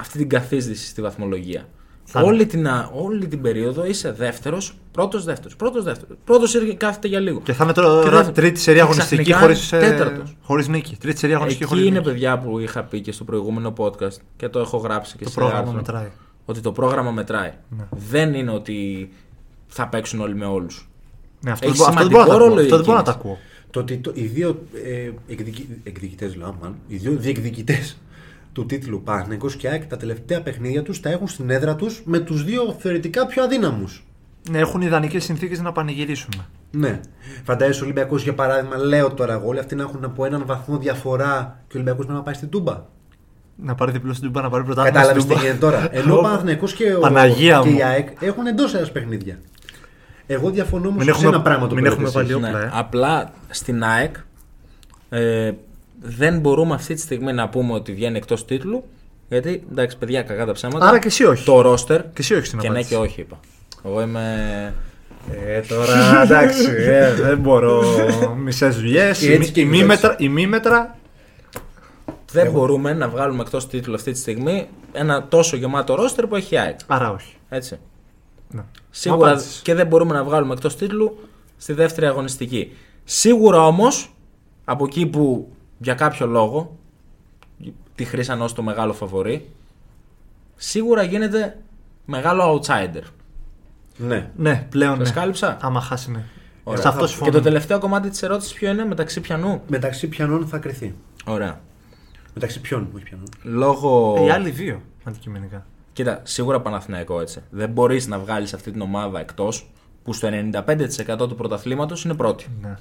αυτή την καθίσδυση στη βαθμολογία. Θα- Όλη την, α- όλη την περίοδο είσαι δεύτερος, πρώτος δεύτερος. Πρώτος δεύτερος. Πρώτος κάθεται για λίγο. Και θα είναι Και τώρα δεν- τρίτη σερία και αγωνιστική ξαφνικά χωρίς τέταρτος. χωρίς νίκη. Τρίτη σερία αγωνιστική Εκεί χωρίς είναι νίκη. παιδιά που είχα πει και στο προηγούμενο podcast και το έχω γράψει και Το σε πρόγραμμα άρθρο, μετράει. Ότι το πρόγραμμα μετράει. Ναι. Δεν είναι ότι θα παίξουν όλοι με όλους. Ναι, αυτό Έχεις δεν μπο- αυτό δεν σημαντικό μπορώ να τα ακούω. ρόλο η Αυτό δεν μπορώ να τα κίνηση. ακούω. το ότι το, οι δύο ε, εκδικητές, λέω, αμάν, οι δύο διεκδικητές του τίτλου Παναγενικό και ΑΕΚ τα τελευταία παιχνίδια τους τα έχουν στην έδρα τους με τους δύο θεωρητικά πιο αδύναμους. Ναι, έχουν ιδανικές συνθήκες να πανηγυρίσουν. Ναι. Φαντάζεσαι ο Ολυμπιακός για παράδειγμα, λέω τώρα εγώ, όλοι αυτοί να έχουν από έναν βαθμό διαφορά και ο Ολυμπιακός πρέπει να πάει στην Τούμπα. Να πάρει διπλό στην Τούμπα, να πάρει πρωτάθλημα. Κατάλαβες στην τι Τούμπα. γίνεται τώρα. Ενώ ο Παναθυναϊκό και, ο, Παναγία και μου. η ΑΕΚ έχουν εντός έδρας παιχνίδια. Εγώ διαφωνώ όμως Μην σε έχουμε- ένα πράγμα το μην οποίο έχουμε λέτε εσείς. βάλει όπλα, Ναι, ε. Απλά στην ΑΕΚ ε, δεν μπορούμε αυτή τη στιγμή να πούμε ότι βγαίνει εκτός τίτλου. Γιατί εντάξει, παιδιά, κακά τα ψέματα. Άρα και εσύ όχι. Το ρόστερ. Και εσύ όχι στην Και ναι απάντηση. και όχι, είπα. Εγώ είμαι. Ε, τώρα εντάξει, ε, δεν μπορώ. Μισές δουλειές. Και έτσι και η ημίμετρα, ημίμετρα. Δεν μπορούμε να βγάλουμε εκτός τίτλου αυτή τη στιγμή ένα τόσο γεμάτο ρόστερ που έχει η ΑΕΚ. Άρα όχι. Έτσι. Ναι. Σίγουρα Απάντησες. και δεν μπορούμε να βγάλουμε εκτός τίτλου στη δεύτερη αγωνιστική. Σίγουρα όμως, από εκεί που για κάποιο λόγο τη χρήσαν ως το μεγάλο φαβορή, σίγουρα γίνεται μεγάλο outsider. Ναι. Ναι, πλέον. Το Ναι. σκάλυψα. Άμα χάσει, ναι. Ωραία. Σε αυτό Και συμφωνώ. το τελευταίο κομμάτι της ερώτησης ποιο είναι, μεταξύ πιανού; Μεταξύ πιανών θα κρυθεί. Ωραία. Μεταξύ ποιον, όχι πιανών. Λόγω. Οι άλλοι δύο αντικειμενικά. Κοίτα, σίγουρα Παναθηναϊκό έτσι. Δεν μπορείς να βγάλεις αυτή την ομάδα εκτός που στο 95% του πρωταθλήματος είναι πρώτη. Ναι.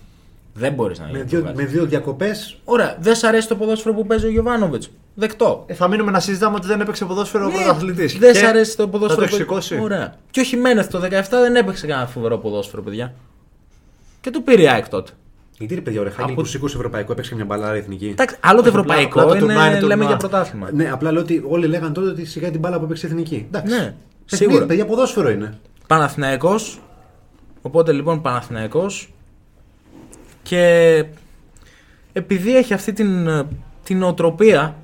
Δεν μπορείς να Με το δύο, βγάλεις. με δύο διακοπές. Ωραία, δεν σ' αρέσει το ποδόσφαιρο που παίζει ο Γιωβάνοβιτς. Δεκτό. Ε, θα μείνουμε να συζητάμε ότι δεν έπαιξε ποδόσφαιρο ο Ναι, πρωταθλητής. Δεν σ' αρέσει το ποδόσφαιρο. Θα το που- εξηκώσει. Ωραία. Και ο Χιμένεθ το 17 δεν έπαιξε κανένα φοβερό ποδόσφαιρο, παιδιά. Και το πήρε η ΑΕΚ τότε. Γιατί ρε παιδιά, ο Ρεχάγγελ Από- που σήκωσε ευρωπαϊκό έπαιξε μια μπαλάρα εθνική. Εντάξει, άλλο το Όχι, απλά- ευρωπαϊκό απλά το είναι, τουρνουά είναι λέμε τουρνουά. για πρωτάθλημα. Ναι, απλά λέω ότι όλοι λέγανε τότε ότι σιγά την μπάλα που έπαιξε εθνική. Εντάξει. Ναι, Παιχνίδι, σίγουρα. Παιδιά, ποδόσφαιρο είναι. Παναθηναϊκός Οπότε λοιπόν Παναθηναϊκός και επειδή έχει αυτή την, την νοοτροπία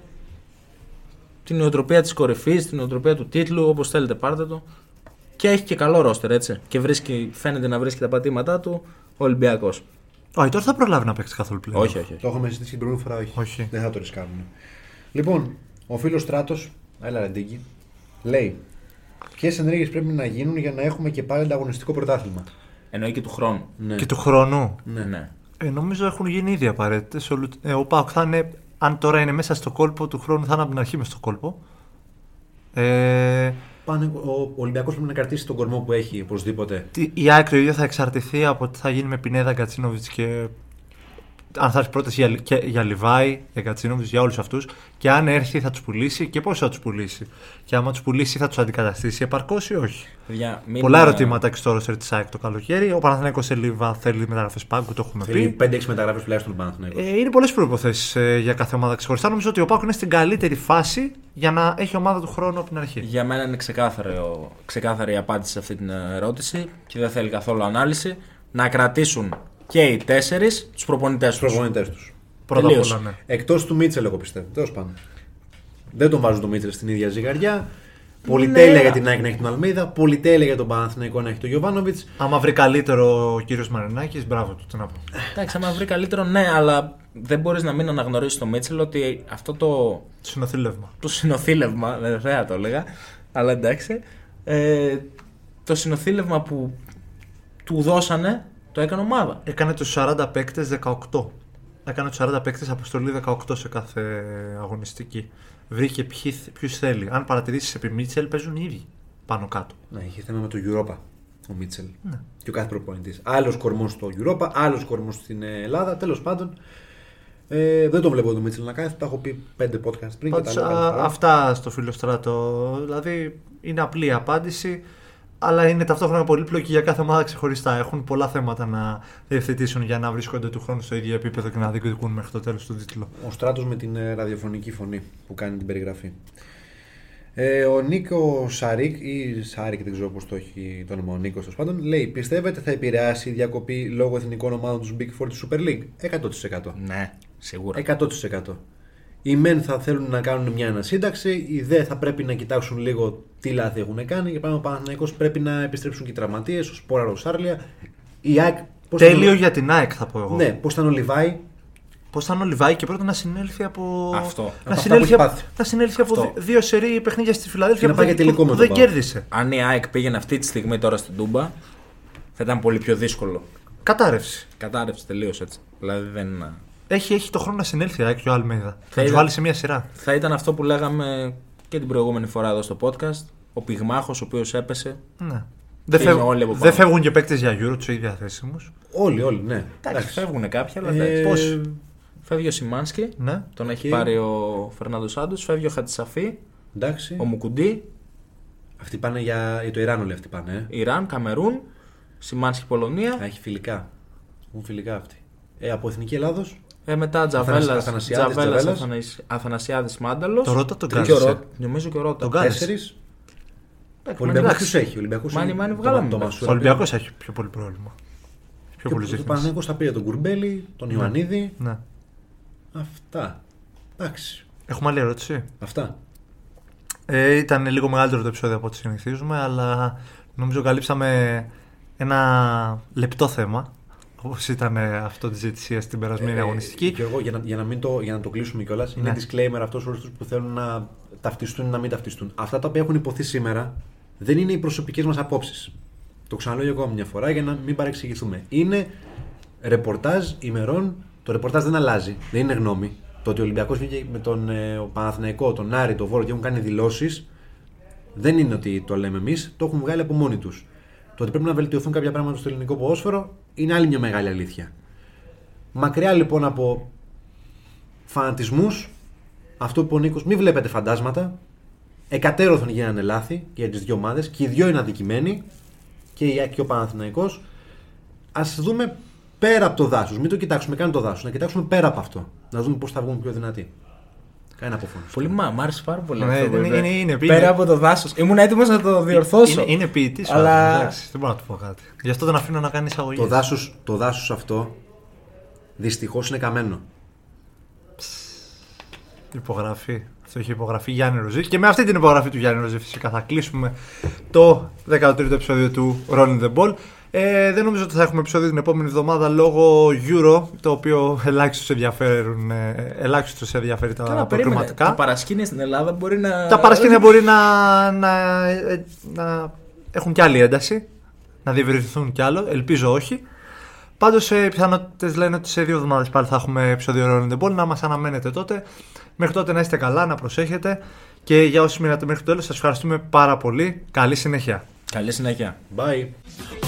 την νοοτροπία της κορυφής, την νοοτροπία του τίτλου, όπως θέλετε πάρτε το και έχει και καλό ρόστερ έτσι και βρίσκει, φαίνεται να βρίσκει τα πατήματά του ο Ολυμπιακός. Όχι, τώρα θα προλάβει να παίξει καθόλου πλέον. Όχι, όχι, όχι. Το έχουμε συζητήσει την προηγούμενη φορά, όχι. Όχι. Δεν θα το ρισκάρουμε. Λοιπόν, Ο φίλος Στράτος, έλα ρε Ντίκη, λέει ποιες ενέργειες πρέπει να γίνουν για να έχουμε και πάλι ανταγωνιστικό πρωτάθλημα; Εννοεί και του χρόνου. Ναι. Και του χρόνου. ναι. Ναι. Ε, νομίζω έχουν γίνει ήδη απαραίτητες. Ε, ο Πάοκ θα είναι, αν τώρα είναι μέσα στο κόλπο του χρόνου, θα είναι από την αρχή μέσα στο κόλπο. Ε, Πάνε, ο Ολυμπιακός πρέπει να κρατήσει τον κορμό που έχει οπωσδήποτε. τι- η ΑΕΚ το ίδιος θα εξαρτηθεί από τι θα γίνει με Πινέδα, Γκατσίνοβιτ και. Αν θα έρθει πρόταση για, και, για Λιβάη, για Γκατσίνοβιτ, για όλους αυτούς. Και αν έρθει θα τους πουλήσει και πώς θα τους πουλήσει. Και άμα τους πουλήσει θα τους αντικαταστήσει επαρκώς ή όχι; Παιδιά, μην- Πολλά ερωτήματα και στο ρόστερ της ΑΕΚ το καλοκαίρι. Ο Παναθηναϊκός σε Λίβα θέλει μεταγραφές πάγκου, το έχουμε πει. Θέλει 5-6 μεταγραφές τουλάχιστον του Παναθηναϊκού. Ε, είναι πολλές προποθέσει ε, για κάθε ομάδα ξεχωριστά. Νομίζω ότι ο Πάκου είναι στην καλύτερη φάση για να έχει ομάδα του χρόνου από την αρχή. Για μένα είναι ξεκάθαρο, ξεκάθαρη η απάντηση σε αυτή την ερώτηση και δεν θέλει καθόλου ανάλυση. Να κρατήσουν και οι τέσσερις τους προπονητές Τους τους. προπονητές τους. Πρώτα απ' τελείωσε. όλα, ναι. Εκτός του Μίτσελ, εγώ πιστεύω. Τέλος πάντων. Δεν τον βάζουν τον Μίτσελ στην ίδια ζυγαριά. Πολυτέλεια Ναι. για την ΑΕΚ να έχει τον Αλμίδα. Πολυτέλεια για τον Παναθηναϊκό να έχει τον Γιωβάνοβιτς. Άμα βρει καλύτερο ο κύριος Μαρινάκης, μπράβο του. Τι να πω. Εντάξει, άμα βρει καλύτερο, ναι, αλλά δεν μπορείς να μην αναγνωρίσεις το Μίτσελ ότι αυτό το, Συνοθήλευμα. το συνοθήλευμα, δεν θα το έλεγα, αλλά εντάξει, ε, το συνοθήλευμα που του δώσανε το έκανε ομάδα. Έκανε τους 40 παίκτες 18. Έκανε τους 40 παίκτες αποστολή 18 σε κάθε αγωνιστική. Βρήκε ποιους θέλει. Αν παρατηρήσεις επί Μίτσελ, παίζουν οι ίδιοι πάνω κάτω. Να είχε θέμα με το Europa ο Μίτσελ. Ναι. Και ο κάθε προπονητής. Άλλος κορμός στο Europa, άλλος κορμός στην Ελλάδα. Τέλος πάντων. Ε, δεν το βλέπω τον Μίτσελ να κάνει. Τα έχω πει πέντε podcast πριν. Πάντως, και τα λέω α, κάθε φορά. αυτά στο φίλο στράτο. Δηλαδή είναι απλή η απάντηση, αλλά είναι ταυτόχρονα πολύπλοκη για κάθε ομάδα ξεχωριστά. Έχουν πολλά θέματα να διευθετήσουν για να βρίσκονται του χρόνου στο ίδιο επίπεδο και να διεκδικούν μέχρι το τέλος του τίτλου. Ο Στράτος με την ε, ραδιοφωνική φωνή που κάνει την περιγραφή. Ε, ο Νίκος Σαρίκ, ή Σάρικ, δεν ξέρω πώς το έχει το όνομα ο Νίκος τέλος πάντων, λέει: Πιστεύετε θα επηρεάσει η διακοπή λόγω εθνικών ομάδων τους Big Four της Super League; 100%. Ναι, σίγουρα. 100%. Οι μεν θα θέλουν να κάνουν μια ανασύνταξη, οι δε θα πρέπει να κοιτάξουν λίγο τι λάθη έχουν κάνει. Για παράδειγμα, ο Παναθηναϊκός πρέπει να επιστρέψουν και οι τραυματίες, ο Σπόραρ, ο Σάρλια. Η ΑΕΚ. πώς Τέλειο ήταν ο- για την ΑΕΚ θα πω εγώ. Ναι, πώς ήταν ο Λιβάι. Πώς θα είναι ο Λιβάι και πρώτα να συνέλθει από. Αυτό. Από Να αυτά συνέλθει, που έχει από... πάθει. να συνέλθει από Αυτό. δι- δύο σερή παιχνίδια στη Φιλαδέλφια Και να που πάει δεν- για τελικό που με τον δεν Πάο. κέρδισε. Αν η ΑΕΚ πήγαινε αυτή τη στιγμή τώρα στην Τούμπα, θα ήταν πολύ πιο δύσκολο. Κατάρρευση. Κατάρρευσε τελείως έτσι. Δηλαδή δεν. Έχει, έχει το χρόνο να συνέλθει η ΑΕΚ και ο Αλμέιδα. Θα τους είδα- βάλει σε μια σειρά. Θα ήταν αυτό που λέγαμε και την προηγούμενη φορά εδώ στο podcast. Ο πυγμάχος ο οποίος έπεσε. Ναι. Δεν, Φύγουν φεύγουν, όλοι από δεν πάνω. φεύγουν και παίκτες για Euro, τους ήδη διαθέσιμους. Όλοι, όλοι, ναι. Εντάξει, φεύγουν κάποιοι, αλλά Ε, εντάξει. πώς- Φεύγει ο Σιμάνσκι, Ναι. τον έχει Και- πάρει ο Φερνάντος Σάντος. Φεύγει ο Χατσαφή, Εντάξει. ο Μουκουντή, Αυτοί πάνε για, για το Ιράν όλοι αυτοί πάνε. Ε. Ιράν, Καμερούν, Σιμάνσκι Πολωνία. Α, έχει φιλικά. Έχουν φιλικά αυτοί. Ε, από Εθνική Ελλάδος. Ε, μετά Τζαβέλας, Αθανασιάδης, Τζαβέλας, Τζαβέλας. Αθανασιάδης Μάνταλος. Το Ρώτα τον και ο κάλεσε. Ρω- Νομίζω και ο Ρώτα. Τον κάλεσε. Τέσσερις. Εντάξει, Ο Ολυμπιακός εντάξει. του έχει. Ο Ολυμπιακός Μάνι, είναι- μάνι, το- βγάλαμε το μετά. Μασούρα Ο Ολυμπιακός πήρε. έχει πιο πολύ πρόβλημα. Πιο Και πολύ ο- Ο ζήτηση. Παναγενικό θα πήρε τον Κουρμπέλη, τον Ιωαννίδη. Ναι. Αυτά. Εντάξει. Έχουμε άλλη ερώτηση; Αυτά. Ε, ήταν λίγο μεγαλύτερο το επεισόδιο από ό,τι συνηθίζουμε, αλλά νομίζω καλύψαμε ένα λεπτό θέμα. Όπως ήταν ε, αυτό της ζήτηση στην περασμένη Ε, αγωνιστική. Και εγώ για να, για να, μην, το, για να το κλείσουμε κιόλας, είναι Ναι. disclaimer αυτός όλους τους που θέλουν να ταυτιστούν ή να μην ταυτιστούν. Αυτά τα οποία έχουν υποθεί σήμερα δεν είναι οι προσωπικές μας απόψεις. Το ξαναλέω ακόμα μια φορά για να μην παρεξηγηθούμε. Είναι ρεπορτάζ ημερών. Το ρεπορτάζ δεν αλλάζει, δεν είναι γνώμη. Το ότι ο Ολυμπιακός βγήκε με τον ε, ο Παναθηναϊκό, τον Άρη, τον Βόρο και έχουν κάνει δηλώσεις, δεν είναι ότι το λέμε εμείς, το έχουν βγάλει από μόνοι τους. Το ότι πρέπει να βελτιωθούν κάποια πράγματα στο ελληνικό ποδόσφαιρο είναι άλλη μια μεγάλη αλήθεια. Μακριά λοιπόν από φανατισμούς, αυτό που είπε ο Νίκο, μην βλέπετε φαντάσματα. Εκατέρωθεν γίνανε λάθη για τις δύο ομάδες και οι δύο είναι αδικημένοι και η ΑΕΚ και ο Παναθηναϊκός. Α δούμε πέρα από το δάσος. Μην το κοιτάξουμε καν το δάσος. Να κοιτάξουμε πέρα από αυτό. Να δούμε πώς θα βγούμε πιο δυνατοί. Κάνει αποφόνο. Πολύ μ' μ' άρεσε πάρα πολύ. Ναι, αυτό που είναι- είπε. είναι- είναι- Πέρα είναι- από το δάσος. Ήμουν έτοιμος να το διορθώσω. Είναι, είναι ποιητή, Αλλά- αλλά... δεν μπορώ να του πω κάτι. Γι' αυτό τον αφήνω να κάνει εισαγωγή. Το δάσος, το δάσος αυτό δυστυχώς είναι καμένο. Υπογραφή. Αυτό έχει υπογραφεί Γιάννη Ροζή. Και με αυτή την υπογραφή του Γιάννη Ροζή φυσικά θα κλείσουμε το 13ο επεισόδιο του Rolling the Ball. Ε, δεν νομίζω ότι θα έχουμε επεισόδιο την επόμενη εβδομάδα λόγω Euro, το οποίο ελάχιστος ενδιαφέρουν, ε, ελάχιστος ενδιαφέρει τα Καλά, περίμενε. προκριματικά. Τα παρασκήνια στην Ελλάδα μπορεί να. Τα παρασκήνια μπορεί να, να, ε, να έχουν κι άλλη ένταση, να διευρυνθούν κι άλλο. Ελπίζω όχι. Πάντως, οι πιθανότητες λένε ότι σε δύο εβδομάδες πάλι θα έχουμε επεισόδιο Rolling the Ball. Να μας αναμένετε τότε. Μέχρι τότε να είστε καλά, να προσέχετε. Και για όσοι μείνατε μέχρι το τέλος, σας ευχαριστούμε πάρα πολύ. Καλή συνέχεια. Καλή συνέχεια. Bye.